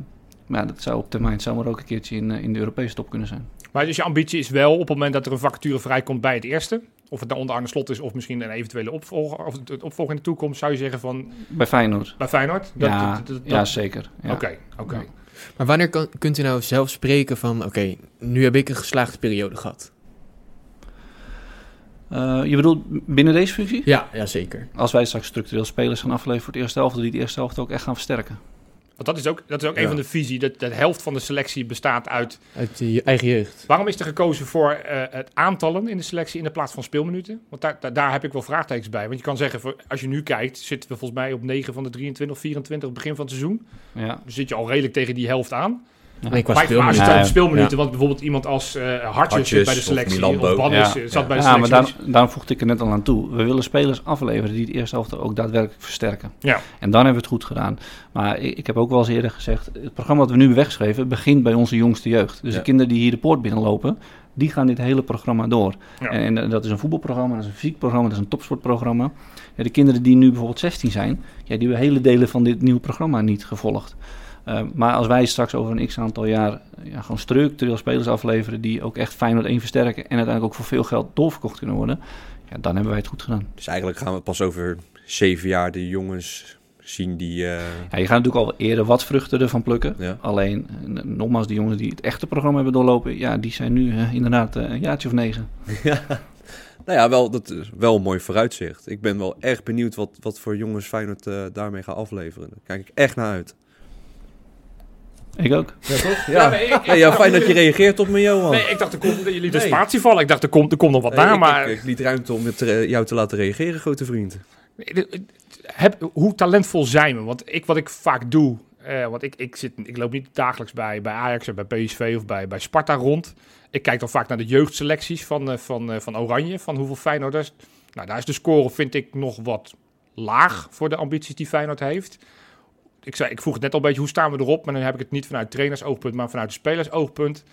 maar ja, dat zou op termijn zou maar ook een keertje in, eh, in de Europese top kunnen zijn. Maar dus je ambitie is wel op het moment dat er een vacature vrijkomt bij het eerste, of het nou onder Arne Slot is of misschien een eventuele opvolger, of het opvolger in de toekomst, zou je zeggen van Bij Feyenoord. bij Feyenoord? Dat- ja, dat- dat- ja, zeker. Ja. Oké, oké. Ja. Maar wanneer kan, kunt u nou zelf spreken van, oké, nu heb ik een geslaagde periode gehad? Eh, je bedoelt binnen deze functie? Ja, ja zeker. Als wij straks structureel spelers gaan afleveren voor het eerste helft, die de eerste helft ook echt gaan versterken. Want dat is ook, dat is ook Ja. een van de visie, dat de helft van de selectie bestaat uit... Uit je eigen jeugd. Waarom is er gekozen voor eh, het aantallen in de selectie in de plaats van speelminuten? Want daar, daar, daar heb ik wel vraagtekens bij. Want je kan zeggen, voor- als je nu kijkt, zitten we volgens mij op 9 van de 23 of 24 begin van het seizoen. Ja. Dan zit je al redelijk tegen die helft aan. Nee, qua Bij speelminuten. basis Ja. speelminuten, want bijvoorbeeld iemand als eh Hartjes, zit bij de of selectie, Milambo. of Bannis Ja. eh, zat bij de Ja, maar selectie. daar, daarom voegde ik er net al aan toe. We willen spelers afleveren die het eerste helft ook daadwerkelijk versterken. Ja. En dan hebben we het goed gedaan. Maar ik, ik heb ook wel eens eerder gezegd, het programma wat we nu hebben weggeschreven begint bij onze jongste jeugd. Dus Ja. de kinderen die hier de poort binnenlopen, die gaan dit hele programma door. Ja. En, en dat is een voetbalprogramma, dat is een fysiek programma, dat is een topsportprogramma. Ja, de kinderen die nu bijvoorbeeld 16 zijn, ja, die hebben hele delen van dit nieuwe programma niet gevolgd. Uh, maar als wij straks over een x aantal jaar ja, gewoon structureel spelers afleveren die ook echt Feyenoord 1 versterken en uiteindelijk ook voor veel geld doorverkocht kunnen worden, ja, dan hebben wij het goed gedaan. Dus eigenlijk gaan we pas over zeven jaar de jongens zien die... Uh... Ja, je gaat natuurlijk al eerder wat vruchten ervan plukken. Ja. Alleen, uh, nogmaals, die jongens die het echte programma hebben doorlopen, ja, die zijn nu uh, inderdaad een jaartje of negen. [LAUGHS] Ja. Nou ja, wel, dat is wel een mooi vooruitzicht. Ik ben wel echt benieuwd wat, wat voor jongens Feyenoord daarmee gaat afleveren. Daar kijk ik echt naar uit. Ik ook. Ja, toch? Ja, ja, nee, ik, nee, ja fijn dat je reageert op me, Johan. Nee, ik dacht, er komt, jullie de nee. spatie vallen. Ik dacht, er komt, er komt nog wat nee, na, ik, maar... Ik, ik liet ruimte om het, uh, jou te laten reageren, grote vriend. Heb, hoe talentvol zijn we? Want ik, wat ik vaak doe... Uh, want ik, ik, zit, ik loop niet dagelijks bij, bij Ajax of bij PSV of bij, bij Sparta rond. Ik kijk dan vaak naar de jeugdselecties van, uh, van, uh, van Oranje, van hoeveel Feyenoorders. Nou, daar is de score, vind ik, nog wat laag voor de ambities die Feyenoord heeft. Ik, zei, ik vroeg het net al een beetje, hoe staan we erop? Maar dan heb ik het niet vanuit trainersoogpunt, maar vanuit de spelersoogpunt.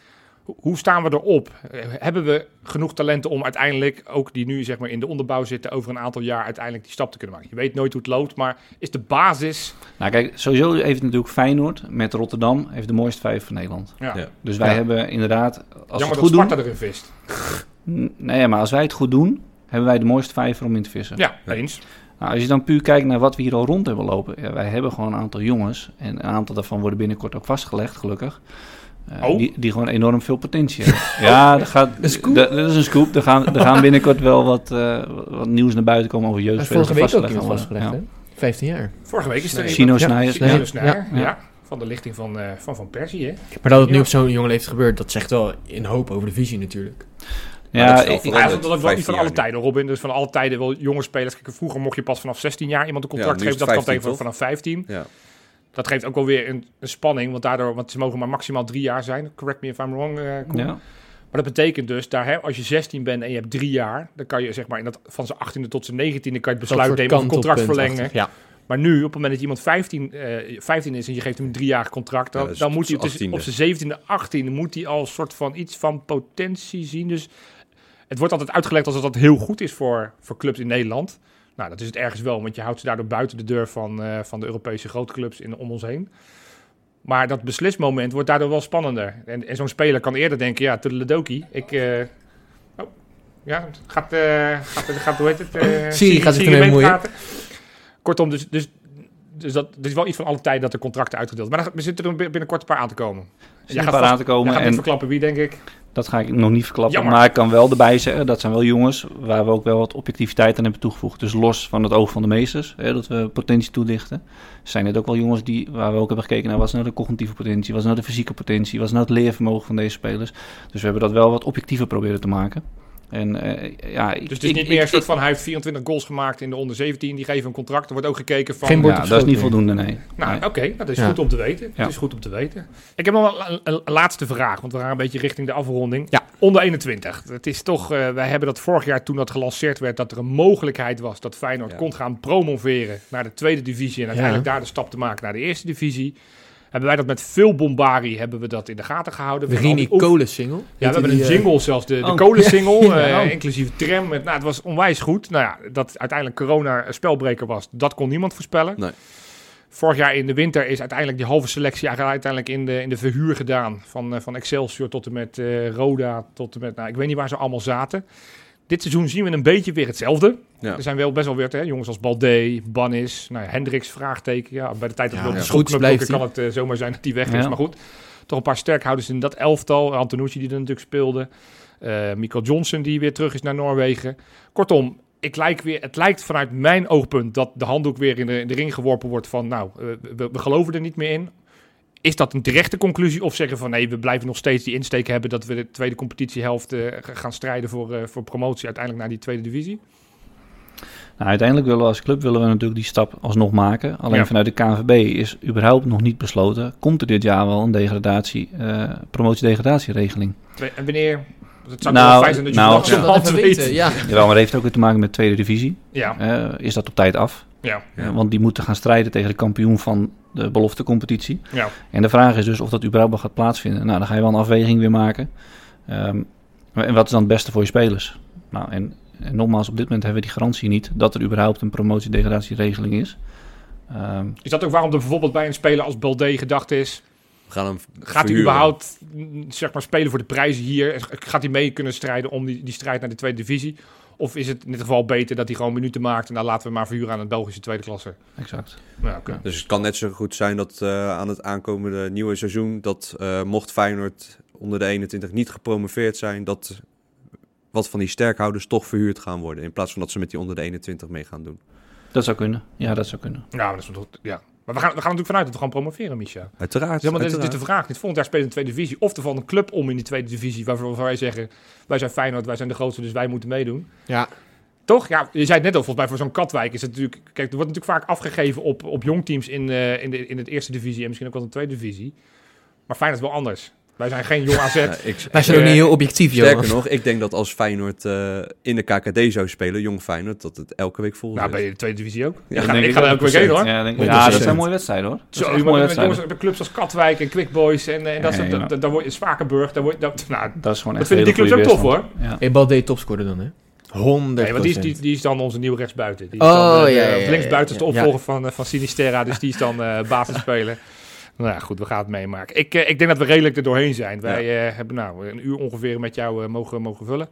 Hoe staan we erop? Hebben we genoeg talenten om uiteindelijk, ook die nu zeg maar in de onderbouw zitten, over een aantal jaar uiteindelijk die stap te kunnen maken? Je weet nooit hoe het loopt, maar is de basis... Nou kijk, sowieso heeft natuurlijk Feyenoord met Rotterdam heeft de mooiste vijf van Nederland. Ja. Ja. Dus wij ja. hebben inderdaad... Als Jammer we het dat goed Sparta doen, erin vist. Nee, maar als wij het goed doen, hebben wij de mooiste vijver om in te vissen. Ja, eens. Nou, als je dan puur kijkt naar wat we hier al rond hebben lopen. Ja, wij hebben gewoon een aantal jongens. En een aantal daarvan worden binnenkort ook vastgelegd, gelukkig. Uh, oh. die, die gewoon enorm veel potentie hebben. [LAUGHS] ja, dat, gaat, een dat, dat is een scoop. Er gaan, er gaan binnenkort wel wat, uh, wat nieuws naar buiten komen over jeugdspelers. Vorige week ook vastgelegd, ja. hè? 15 jaar. Vorige week is er Sino Snijers. Sino Ja. Ja. ja. ja. Van de lichting van, uh, van Van Persie, hè? Maar dat het nu Ja. op zo'n jonge leeftijd gebeurt, dat zegt wel in hoop over de visie natuurlijk. Ja, dat is wel ik- veranderd. Eigenlijk dat is wel niet 15 van jaar alle tijden, Robin. Dus van alle tijden wel jonge spelers. Kijk, vroeger mocht je pas vanaf 16 jaar iemand een contract Ja, geven. Dat kan 15, tegen vanaf 15. Ja. Dat geeft ook wel weer een, een spanning. Want daardoor, want ze mogen maar maximaal drie jaar zijn. Correct me if I'm wrong, eh, ja. Maar dat betekent dus, daar, hè, als je 16 bent en je hebt drie jaar, dan kan je zeg maar in dat, van zijn 18e tot zijn 19e kan je het besluit nemen om een contract verlengen. Ja. Maar nu, op het moment dat iemand 15, eh 15 is en je geeft hem een driejarig contract, dan, Ja, dus dan op moet hij zijn tussen- 18e. op zijn 17e, 18e moet hij al een soort van iets van potentie zien. Dus het wordt altijd uitgelegd alsof dat heel goed is voor, voor clubs in Nederland. Nou, dat is het ergens wel, want je houdt ze daardoor buiten de deur van, eh, van de Europese grootclubs in, om ons heen. Maar dat beslismoment wordt daardoor wel spannender. En, en zo'n speler kan eerder denken, ja, Tudeledoki, ik... eh, oh, ja, gaat, eh, gaat, gaat, hoe heet het? eh, Siri gaat zich Siri ermee meepraten. Kortom, dus, dus, dus dat, is wel iets van alle tijd dat er contracten uitgedeeld worden. Maar er zitten er binnenkort een paar aan te komen. Er zijn een paar aan te komen. Jij gaat En verklappen wie, denk ik. dat ga ik nog niet verklappen. Jammer. Maar ik kan wel erbij zeggen, dat zijn wel jongens waar we ook wel wat objectiviteit aan hebben toegevoegd. Dus los van het oog van de meesters, hè, dat we potentie toelichten, zijn het ook wel jongens die, waar we ook hebben gekeken naar wat is nou de cognitieve potentie, wat is nou de fysieke potentie, wat is nou het leervermogen van deze spelers. Dus we hebben dat wel wat objectiever proberen te maken. En eh, ja, Dus het is niet meer een soort van, hij heeft 24 goals gemaakt in de onder 17, die geven een contract. Er wordt ook gekeken van... Geen ja, dat is niet voldoende, nee. Nou, Nee. oké, dat is Ja. goed om te weten. Ja. Het is goed om te weten. Ik heb nog wel een, een- laatste vraag, want we gaan een beetje richting de afronding. Ja. Onder 21. Het is toch, eh, wij hebben dat vorig jaar toen dat gelanceerd werd, dat er een mogelijkheid was dat Feyenoord Ja. kon gaan promoveren naar de tweede divisie en uiteindelijk daar de stap te maken naar de eerste divisie. Hebben wij dat met veel bombarie hebben we dat in de gaten gehouden. We hebben Rini al die oef- Kolen single. ja, we hebben die, een eh, jingle zelfs, de, de Oh. kolensingle, [LAUGHS] Ja, eh, oh. inclusief tram. Met, nou, het was onwijs goed. Nou ja, dat uiteindelijk corona een spelbreker was, dat kon niemand voorspellen. Nee. Vorig jaar in de winter is uiteindelijk die halve selectie eigenlijk uiteindelijk in de, in de verhuur gedaan. Van, eh, van Excelsior tot en met eh, Roda, tot en met, nou, ik weet niet waar ze allemaal zaten. Dit seizoen zien we een beetje weer hetzelfde. Ja. Er zijn wel best wel weer hè, jongens als Balde, Bannis, nou, ja, Hendricks, vraagteken. Ja, bij de tijd dat Ja, we op de drukken, kan het eh, zomaar zijn dat die weg is. Maar goed, toch een paar sterkhouders in dat elftal. Antonucci die er natuurlijk speelde. Eh Michael Johnson die weer terug is naar Noorwegen. Kortom, ik lijk weer, het lijkt vanuit mijn oogpunt dat de handdoek weer in de, in de ring geworpen wordt van nou, eh, we, we geloven er niet meer in. Is dat een terechte conclusie? Of zeggen van nee, we blijven nog steeds die insteek hebben dat we de tweede competitiehelft eh, gaan strijden voor, eh, voor promotie uiteindelijk naar die tweede divisie? Nou, uiteindelijk willen we als club willen we natuurlijk die stap alsnog maken. Alleen Ja. vanuit de KNVB is überhaupt nog niet besloten. Komt er dit jaar wel een degradatie, eh promotie-degradatieregeling? En wanneer? Het zou Nou, wel fijn zijn dat je nou, ja. weten. Ja. Jawel, maar dat heeft ook weer te maken met tweede divisie. Ja, Eh, is dat op tijd af? Ja, Eh, want die moeten gaan strijden tegen de kampioen van de beloftecompetitie. ja. En de vraag is dus of dat überhaupt wel gaat plaatsvinden. Nou, dan ga je wel een afweging weer maken. Ehm, en wat is dan het beste voor je spelers? Nou, en, en nogmaals, op dit moment hebben we die garantie niet dat er überhaupt een promotie-degradatieregeling is. Ehm, Is dat ook waarom er bijvoorbeeld bij een speler als Balde gedacht is... We gaan hem Gaat hij überhaupt zeg maar, spelen voor de prijzen hier? Gaat hij mee kunnen strijden om die, die strijd naar de tweede divisie? Of is het in dit geval beter dat hij gewoon minuten maakt... en dan laten we maar verhuren aan het Belgische tweede klasse? exact. Nou, oké. Dus het kan net zo goed zijn dat eh, aan het aankomende nieuwe seizoen... dat eh, mocht Feyenoord onder de 21 niet gepromoveerd zijn... dat wat van die sterkhouders toch verhuurd gaan worden... in plaats van dat ze met die onder de 21 mee gaan doen. Dat zou kunnen. Ja, dat zou kunnen. Ja, maar, dat is, toch- ja. Maar we, gaan, we gaan natuurlijk vanuit dat we gaan promoveren, Micha. Uiteraard. Dus helemaal, dit, is- dit is uiteraard. de vraag. Dit volgend jaar spelen in de tweede divisie. Of er valt een club om in die tweede divisie... waarvan wij zeggen, wij zijn Feyenoord, wij zijn de grootste... dus wij moeten meedoen. Ja. Toch? Ja, je zei het net al, volgens mij voor zo'n Katwijk is het natuurlijk... Kijk, er wordt natuurlijk vaak afgegeven op, op jongteams in, eh in, de, in het eerste divisie... en misschien ook wel in de tweede divisie. Maar Feyenoord is wel anders. Wij zijn geen jong [LAUGHS] AZ. Ja, ik, Wij zijn ook niet heel objectief, joh. sterker nog, ik denk dat als Feyenoord eh, in de KKD zou spelen... jong Feyenoord, dat het elke week vol nou, zit. ben je in de tweede divisie ook? Ja, ik ga, denk ik ik ga er elke week heen, hoor. Ja, denk, 100%. ja, dat zijn mooie wedstrijden hoor. Dat Zo, mooie met wedstrijden. jongens, bij clubs als Katwijk en Quick Boys en, en dat soort, dan word je Spakenburg, dan word dat, nou, Dat is gewoon dat echt vinden die clubs ook tof hoor. Ja. Hey, Balde topscorer dan, hè? 100 Nee, want die is, die, die is dan onze nieuwe rechtsbuiten. Die is Oh, dan, eh, ja, ja, ja, linksbuiten is de ja, ja. opvolger van, eh, van Sinisterra, dus die is dan eh [LAUGHS] basisspeler. Nou ja, goed, we gaan het meemaken. Ik, eh, ik denk dat we redelijk er doorheen zijn. Wij eh, hebben nou een uur ongeveer met jou eh, mogen, mogen vullen.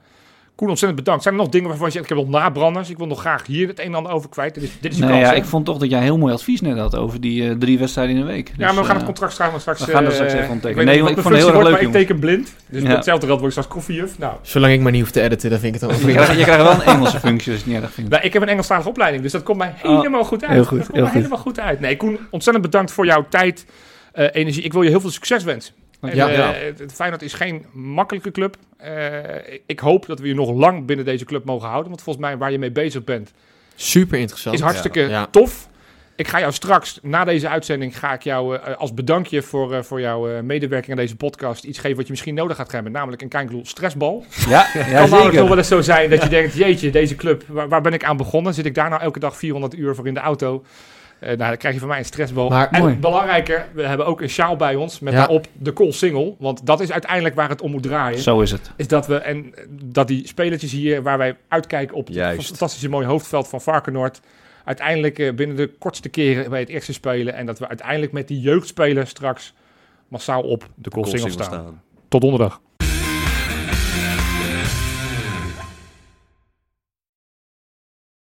Koen, ontzettend bedankt. Zijn er nog dingen waarvan je zegt, ik heb nog nabranders? Ik wil nog graag hier het een en ander over kwijt. Dit is, dit is je Nee, kans, ja, hè? ik vond toch dat jij heel mooi advies net had over die eh, drie wedstrijden in een week. ja, maar we Dus, gaan het contract trouwens straks... we gaan dat straks even ik onttekenen. weet Nee, ik vond het heel erg wordt, leuk, maar ik teken blind. Dus Ja. hetzelfde geld word ik straks koffiejuf. Nou, Zolang ik maar niet hoef te editen, dan vind ik het wel Je krijgt, je krijgt wel een Engelse functie, als je het niet erg vindt. Nou, ik heb een Engelstalige opleiding, dus dat komt mij Oh, helemaal goed uit. heel goed, dat komt heel mij goed. helemaal goed uit. Nee, Koen, ontzettend bedankt voor jouw tijd, energie. Ik wil je heel veel succes wensen. En, Ja. eh, Ja. het- het Feyenoord is geen makkelijke club. Eh, ik hoop dat we je nog lang binnen deze club mogen houden. Want volgens mij waar je mee bezig bent, Super interessant. is hartstikke Ja. tof. Ik ga jou straks, na deze uitzending, ga ik jou eh, als bedankje voor, eh, voor jouw eh, medewerking aan deze podcast iets geven wat je misschien nodig gaat hebben. Namelijk een klein stressbal. Ja, [LAUGHS] ja kan namelijk nog wel eens zo zijn dat je denkt, jeetje, deze club, waar, waar ben ik aan begonnen? Zit ik daar nou elke dag 400 uur voor in de auto? Eh, nou, dan krijg je van mij een stressbal. Maar- en Mooi. belangrijker, we hebben ook een sjaal bij ons met Ja. daarop de call single. Want dat is uiteindelijk waar het om moet draaien. Zo is het. Is dat we, en dat die spelertjes hier, waar wij uitkijken op het fantastische mooie hoofdveld van Varkenoord, uiteindelijk eh, binnen de kortste keren bij het eerste spelen. En dat we uiteindelijk met die jeugdspelers straks massaal op de call single staan. Tot donderdag.